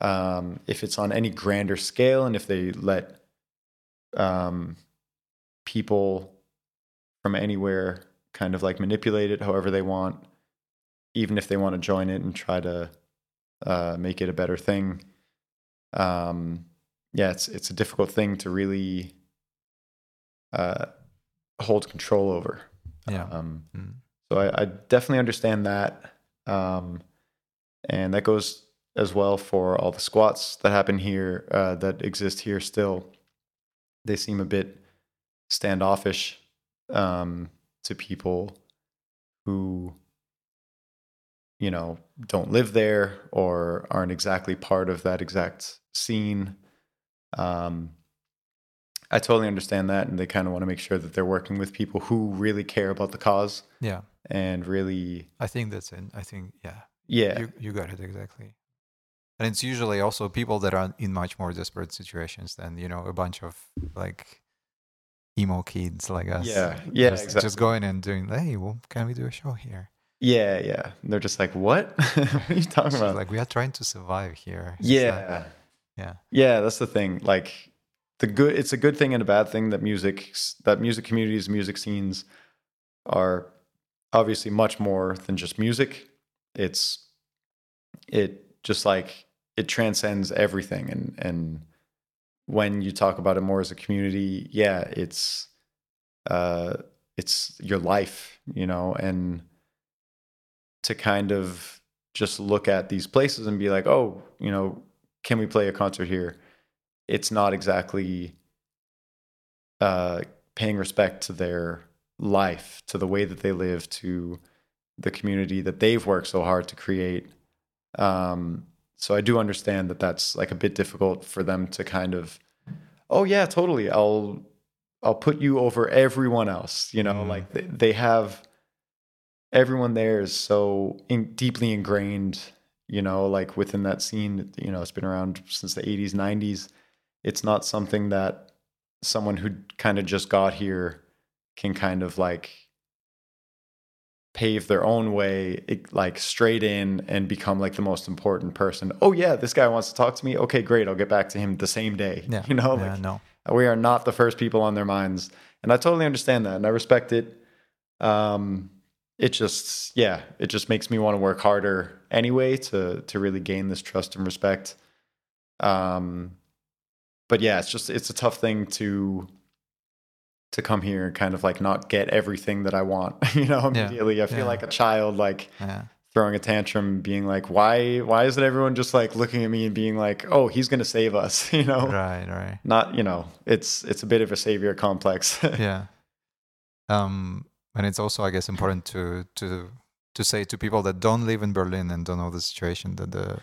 Um, if it's on any grander scale, and if they let um, people from anywhere kind of like manipulate it however they want, even if they want to join it and try to uh, make it a better thing. Um, yeah, it's it's a difficult thing to really uh, hold control over. Yeah. Um, Mm. so I, I definitely understand that, um, and that goes as well for all the squats that happen here uh, that exist here still. They seem a bit standoffish um, to people who, you know, don't live there or aren't exactly part of that exact scene. Um, I totally understand that, and they kind of want to make sure that they're working with people who really care about the cause Yeah. and really, I think that's it. I think yeah. yeah, You you got it exactly. And it's usually also people that are in much more desperate situations than, you know, a bunch of like emo kids like us. Yeah, yeah, Just, exactly. just going and doing, hey, well, can we do a show here? yeah, yeah. And they're just like, what? what are you talking about? like we are trying to survive here. It's yeah, like- yeah. yeah. That's the thing. Like the good, it's a good thing and a bad thing that music, that music communities, music scenes are obviously much more than just music. It's it just like it transcends everything, and and when you talk about it more as a community, yeah, it's uh, it's your life, you know, and to kind of just look at these places and be like, oh, you know, can we play a concert here? It's not exactly uh, paying respect to their life, to the way that they live, to the community that they've worked so hard to create. Um, so I do understand that that's like a bit difficult for them to kind of, oh yeah, totally. I'll I'll put you over everyone else. You know, Mm. like they, they have everyone there is so in, deeply ingrained. You know, like within that scene. You know, it's been around since the '80s, '90s. It's not something that someone who kind of just got here can kind of like pave their own way like straight in and become like the most important person oh yeah this guy wants to talk to me okay great i'll get back to him the same day Yeah. you know yeah, like no. we are not the first people on their minds and i totally understand that and i respect it um it just yeah it just makes me want to work harder anyway to to really gain this trust and respect um but yeah it's just it's a tough thing to to come here and kind of like not get everything that i want you know Yeah. immediately i feel Yeah. like a child like Yeah. throwing a tantrum being like why why isn't everyone just like looking at me and being like oh he's gonna save us you know Right, right. not you know it's it's a bit of a savior complex yeah um and it's also i guess important to to to say to people that don't live in berlin and don't know the situation that the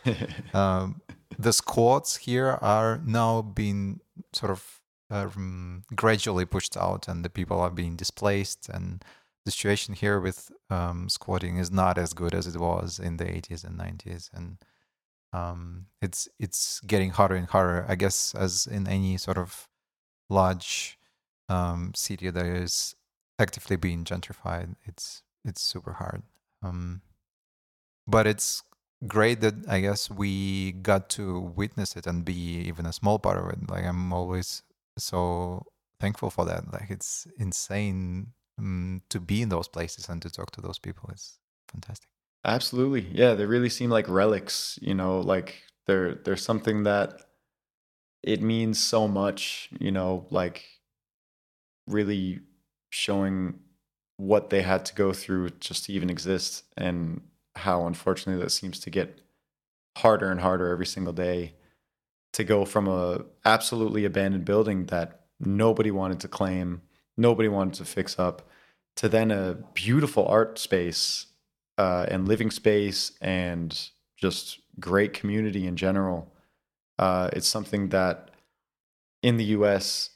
um the squats here are now being sort of um, gradually pushed out and the people are being displaced. And the situation here with um, squatting is not as good as it was in the 80s and 90s and um, it's it's getting harder and harder i guess as in any sort of large um, city that is actively being gentrified it's it's super hard um, but it's great that I guess we got to witness it and be even a small part of it. Like I'm always so thankful for that. Like it's insane um, to be in those places and to talk to those people. It's fantastic. Absolutely. Yeah, they really seem like relics, you know, like they're they're something that it means so much, you know, like really showing what they had to go through just to even exist and how unfortunately that seems to get harder and harder every single day to go from a absolutely abandoned building that nobody wanted to claim, nobody wanted to fix up to then a beautiful art space uh, and living space and just great community in general. Uh, it's something that in the US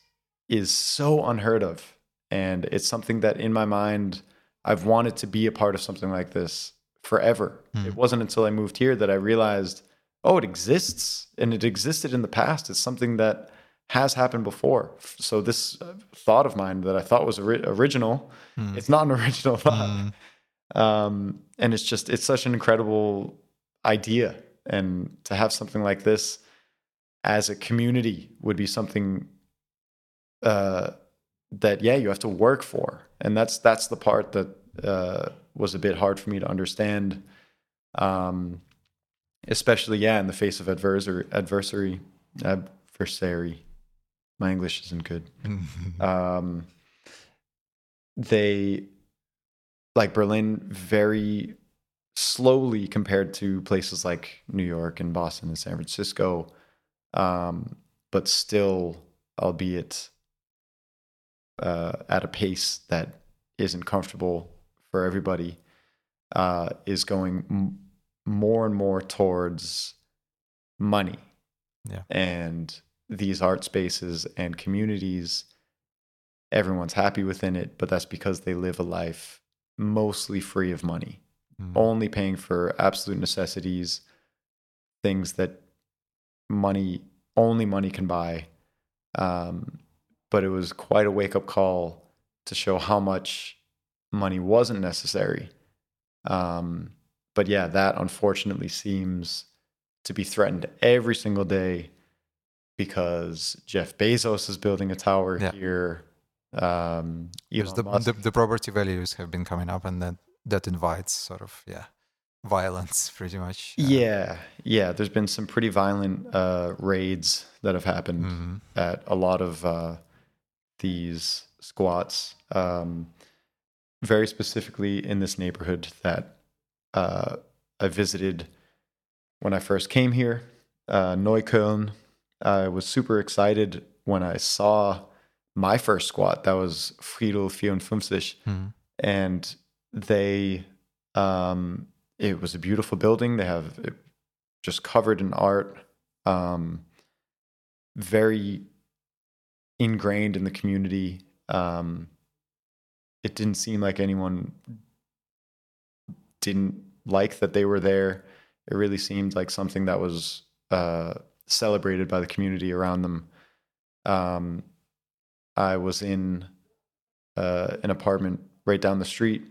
is so unheard of. And it's something that in my mind, I've wanted to be a part of something like this forever. Mm. It wasn't until I moved here that I realized, oh, it exists and it existed in the past. It's something that has happened before. So this uh, thought of mine that I thought was ori- original, Mm. it's not an original thought. Mm. Um, and it's just it's such an incredible idea, and to have something like this as a community would be something uh, that yeah you have to work for, and that's that's the part that uh, was a bit hard for me to understand. Um, especially yeah in the face of adversary adversary adversary my english isn't good um, they like Berlin very slowly compared to places like New York and Boston and San Francisco, um, but still, albeit uh, at a pace that isn't comfortable for everybody, uh, is going m- more and more towards money. Yeah. And these art spaces and communities everyone's happy within it, but that's because they live a life mostly free of money, Mm. only paying for absolute necessities, things that money only money can buy. Um, but it was quite a wake up call to show how much money wasn't necessary. Um, but yeah, that unfortunately seems to be threatened every single day because Jeff Bezos is building a tower Yeah. here. Um, the, the the property values have been coming up, and that that invites sort of yeah violence pretty much. uh, yeah, yeah. There's been some pretty violent uh, raids that have happened mhm. at a lot of uh, these squats. Um, very specifically in this neighborhood that uh, I visited when I first came here, uh, Neukölln. I was super excited when I saw my first squat. That was Friedel 54. Mhm. and they um it was a beautiful building they have it just covered in art um very ingrained in the community um it didn't seem like anyone didn't like that they were there it really seemed like something that was uh celebrated by the community around them um i was in uh, an apartment right down the street.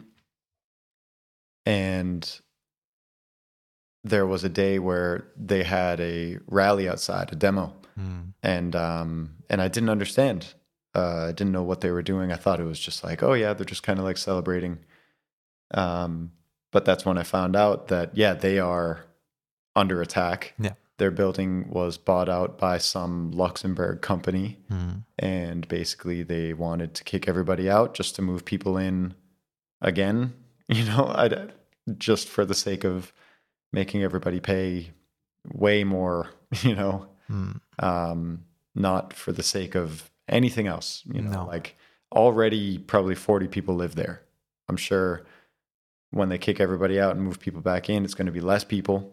And there was a day where they had a rally outside, a demo, Mm. and um, and I didn't understand. Uh, I didn't know what they were doing. I thought it was just like, oh yeah, they're just kind of like celebrating. Um, but that's when I found out that yeah, they are under attack. Yeah. Their building was bought out by some Luxembourg company Mm. and basically they wanted to kick everybody out just to move people in again you know I, just for the sake of making everybody pay way more you know Mm. um, not for the sake of anything else you know No. like already probably 40 people live there i'm sure when they kick everybody out and move people back in it's going to be less people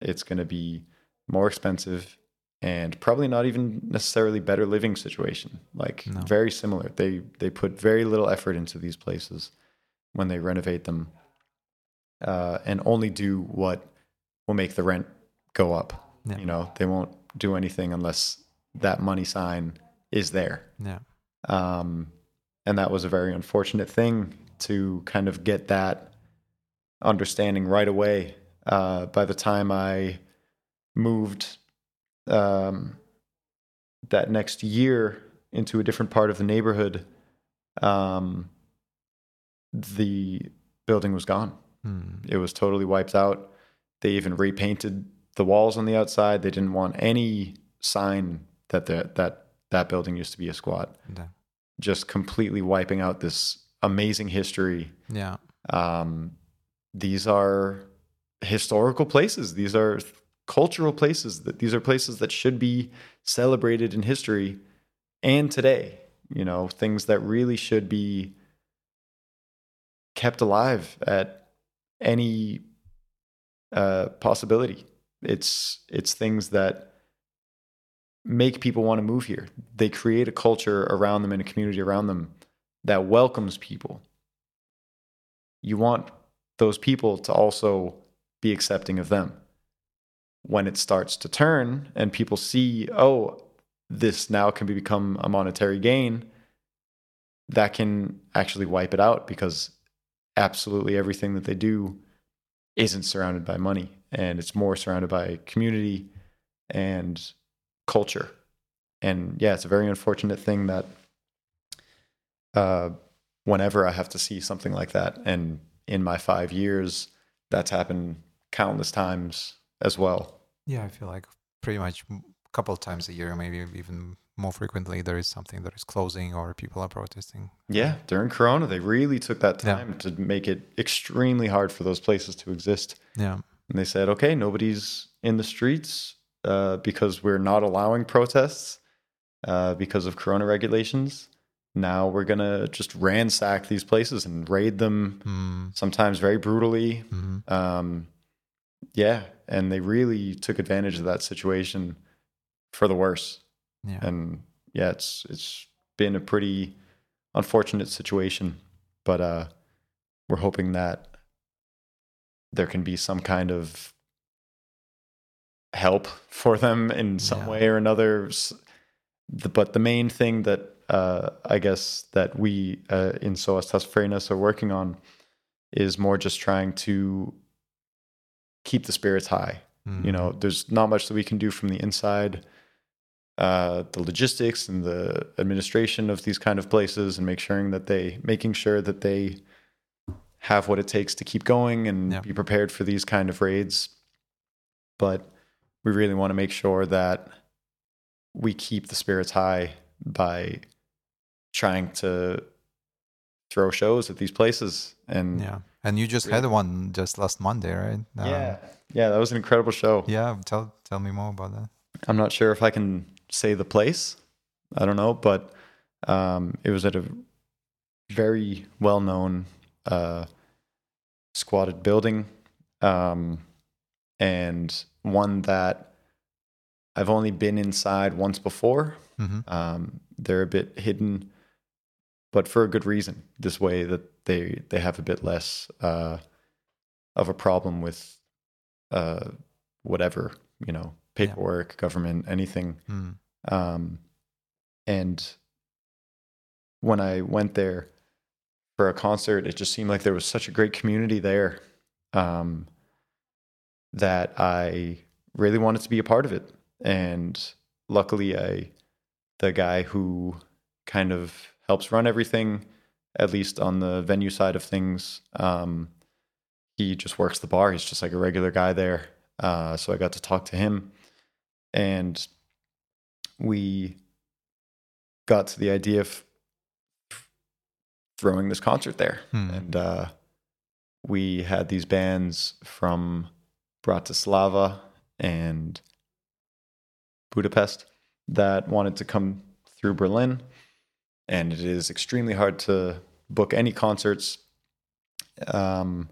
it's going to be more expensive and probably not even necessarily better living situation like No. very similar they they put very little effort into these places when they renovate them uh, and only do what will make the rent go up Yeah. you know they won't do anything unless that money sign is there Yeah. um, and that was a very unfortunate thing to kind of get that understanding right away. Uh, by the time I moved um, that next year into a different part of the neighborhood, um, the building was gone. Mm. It was totally wiped out. They even repainted the walls on the outside. They didn't want any sign that the, that that building used to be a squat. Yeah. Just completely wiping out this amazing history. Yeah. Um, these are historical places. These are cultural places. That these are places that should be celebrated in history and today. You know, things that really should be kept alive at any uh, possibility. It's it's things that make people want to move here. They create a culture around them and a community around them that welcomes people. You want those people to also be accepting of them. When it starts to turn and people see, oh, this now can become a monetary gain, that can actually wipe it out because absolutely everything that they do isn't surrounded by money and it's more surrounded by community and culture. And yeah, it's a very unfortunate thing that uh, whenever I have to see something like that, and in my five years, that's happened countless times as well. Yeah, I feel like pretty much a couple of times a year, maybe even more frequently, there is something that is closing or people are protesting. Yeah, during Corona, they really took that Yeah. time to make it extremely hard for those places to exist. Yeah, And they said, okay, nobody's in the streets uh, because we're not allowing protests uh, because of Corona regulations. Now we're going to just ransack these places and raid them, mm, sometimes very brutally. mhm. Um, yeah. And they really took advantage of that situation for the worse. yeah, And yeah, it's it's been a pretty unfortunate situation. But uh, we're hoping that there can be some kind of help for them in some Yeah. way or another. But the main thing that uh, I guess that we uh, in Soastasphrenas are working on is more just trying to keep the spirits high. You Mhm. know, there's not much that we can do from the inside. Uh, the logistics and the administration of these kind of places and make sure that they making sure that they have what it takes to keep going and Yeah. be prepared for these kind of raids. But we really want to make sure that we keep the spirits high by trying to throw shows at these places and yeah. And you just Really- had one just last Monday, right? Um, yeah yeah that was an incredible show yeah. Tell tell me more about that. I'm not sure if I can say the place. I don't know, but um, it was at a very well uh, squatted building um, and one that I've only been inside once before. hmm Um, they're a bit hidden, but for a good reason. This way that they they have a bit less uh, of a problem with uh, whatever you know paperwork, government, anything. Mm. Um, and when I went there for a concert, it just seemed like there was such a great community there um, that I really wanted to be a part of it. And luckily, I the guy who kind of helps run everything, at least on the venue side of things, um, he just works the bar. He's just like a regular guy there. Uh, so I got to talk to him, and we got to the idea of throwing this concert there. Hmm. And uh, we had these bands from Bratislava and Budapest that wanted to come through Berlin. And it is extremely hard to book any concerts. Um,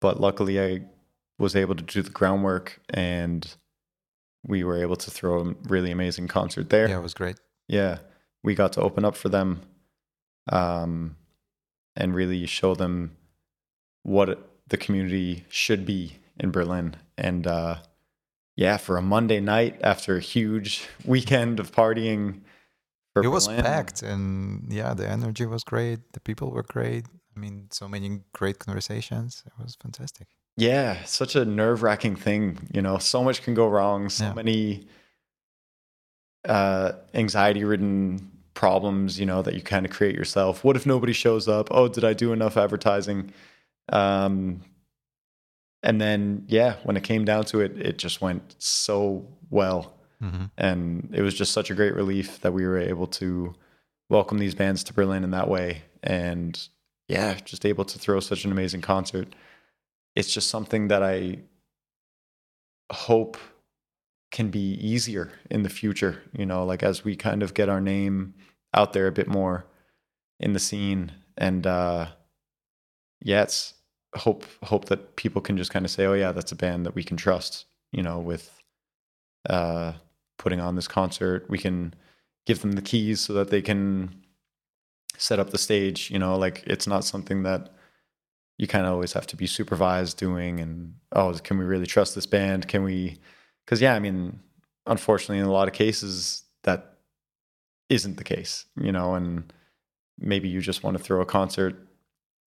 but luckily, I was able to do the groundwork and we were able to throw a really amazing concert there. Yeah, it was great. Yeah, we got to open up for them, um, and really show them what the community should be in Berlin. And uh, yeah, for a Monday night after a huge weekend of partying, for it was packed, and yeah, the energy was great. The people were great. I mean, so many great conversations. It was fantastic. Yeah, such a nerve wracking thing. You know, so much can go wrong. So Yeah. many uh, anxiety ridden problems, you know, that you kind of create yourself. What if nobody shows up? Oh, did I do enough advertising? Um, and then, yeah, when it came down to it, it just went so well. hmm And it was just such a great relief that we were able to welcome these bands to Berlin in that way. And yeah, just able to throw such an amazing concert. It's just something that I hope can be easier in the future, you know, like as we kind of get our name out there a bit more in the scene. And uh yeah, it's hope hope that people can just kind of say, Oh yeah, that's a band that we can trust, you know, with uh putting on this concert. We can give them the keys so that they can set up the stage, you know, like it's not something that you kind of always have to be supervised doing and oh can we really trust this band can we because yeah i mean unfortunately in a lot of cases that isn't the case you know and maybe you just want to throw a concert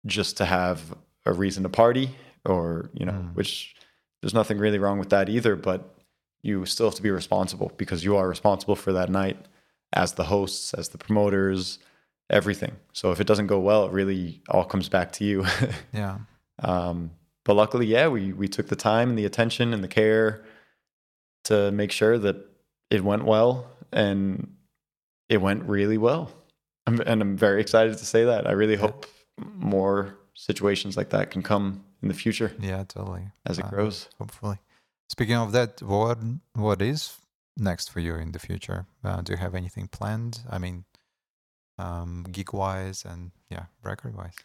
just to have a reason to party or you know Mm. which there's nothing really wrong with that either but you still have to be responsible because you are responsible for that night as the hosts as the promoters everything so if it doesn't go well it really all comes back to you Yeah. um, but luckily yeah we we took the time and the attention and the care to make sure that it went well and it went really well I'm, and i'm very excited to say that i really Yeah. hope more situations like that can come in the future Yeah, totally. as it Uh, grows Hopefully. Speaking of that, what what is next for you in the future? Uh, do you have anything planned? I mean, um, geek wise and yeah, record wise.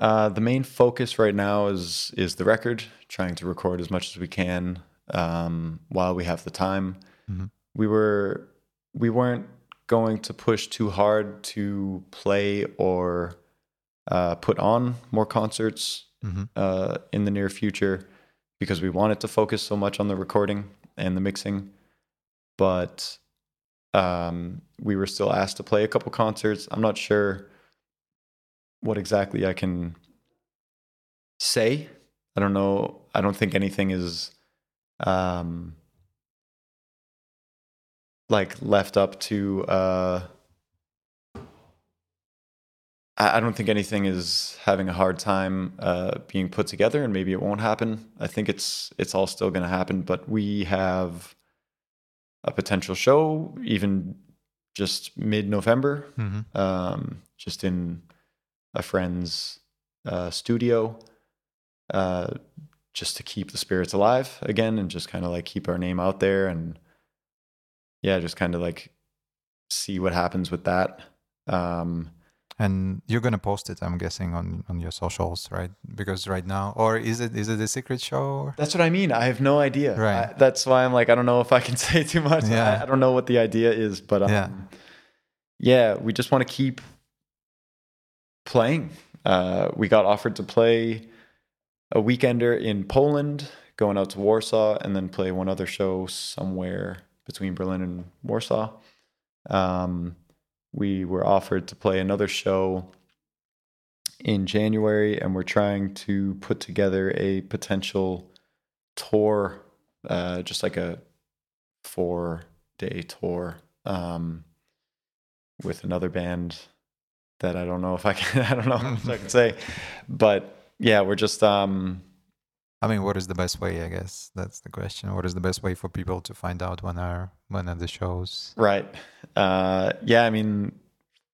Uh, the main focus right now is is the record, trying to record as much as we can um, while we have the time. Mhm. We were we weren't going to push too hard to play or uh, put on more concerts hmm uh, in the near future because we wanted to focus so much on the recording and the mixing. But um, we were still asked to play a couple concerts. I'm not sure what exactly I can say. I don't know. I don't think anything is um, like left up to. Uh, I I don't think anything is having a hard time uh, being put together, and maybe it won't happen. I think it's it's all still going to happen, but we have a potential show even just mid November, hmm um, just in a friend's uh, studio, uh, just to keep the spirits alive again, and just kind of like keep our name out there, and yeah, just kind of like see what happens with that. Um, And you're gonna post it, I'm guessing, on on your socials, right? Because right now, or is it is it a secret show? That's what I mean. I have no idea. Right. I- that's why I'm like, I don't know if I can say too much. Yeah. I, I don't know what the idea is, but um, Yeah. yeah. we just want to keep playing. Uh, we got offered to play a weekender in Poland, going out to Warsaw, and then play one other show somewhere between Berlin and Warsaw. Um, we were offered to play another show in January, and we're trying to put together a potential tour, uh, just like a four day tour um, with another band that I don't know if I can, I don't know if I can say, but yeah, we're just, um, I mean, what is the best way? I guess that's the question. What is the best way for people to find out when are when are the shows? right. Uh, yeah, I mean,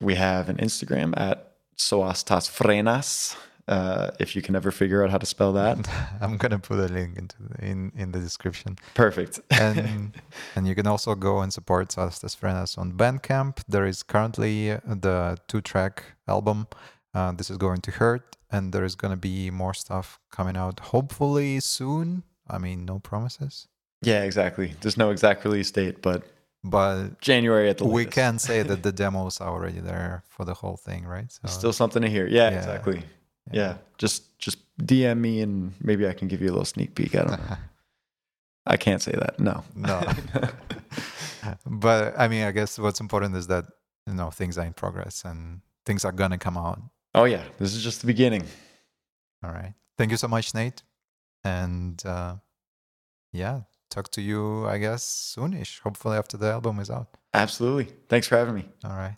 we have an Instagram at Soastasphrenas. Uh, if you can ever figure out how to spell that, I'm gonna put a link into the, in in the description. perfect. and and you can also go and support us as friends on Bandcamp. There is currently the two track album. Uh, this is going to hurt, and there is gonna be more stuff coming out hopefully soon. I mean, no promises, yeah, exactly. There's no exact release date, but but January at the we latest. can say that the demos are already there for the whole thing, right? So Still something to hear. Yeah, Yeah. exactly. Yeah. Just just DM me and maybe I can give you a little sneak peek. I don't know. I can't say that. No. no. but I mean, I guess what's important is that you know things are in progress and things are gonna come out. Oh yeah. This is just the beginning. All right. Thank you so much, Nate. And uh, yeah, talk to you, I guess, soonish. Hopefully after the album is out. Absolutely. Thanks for having me. All right.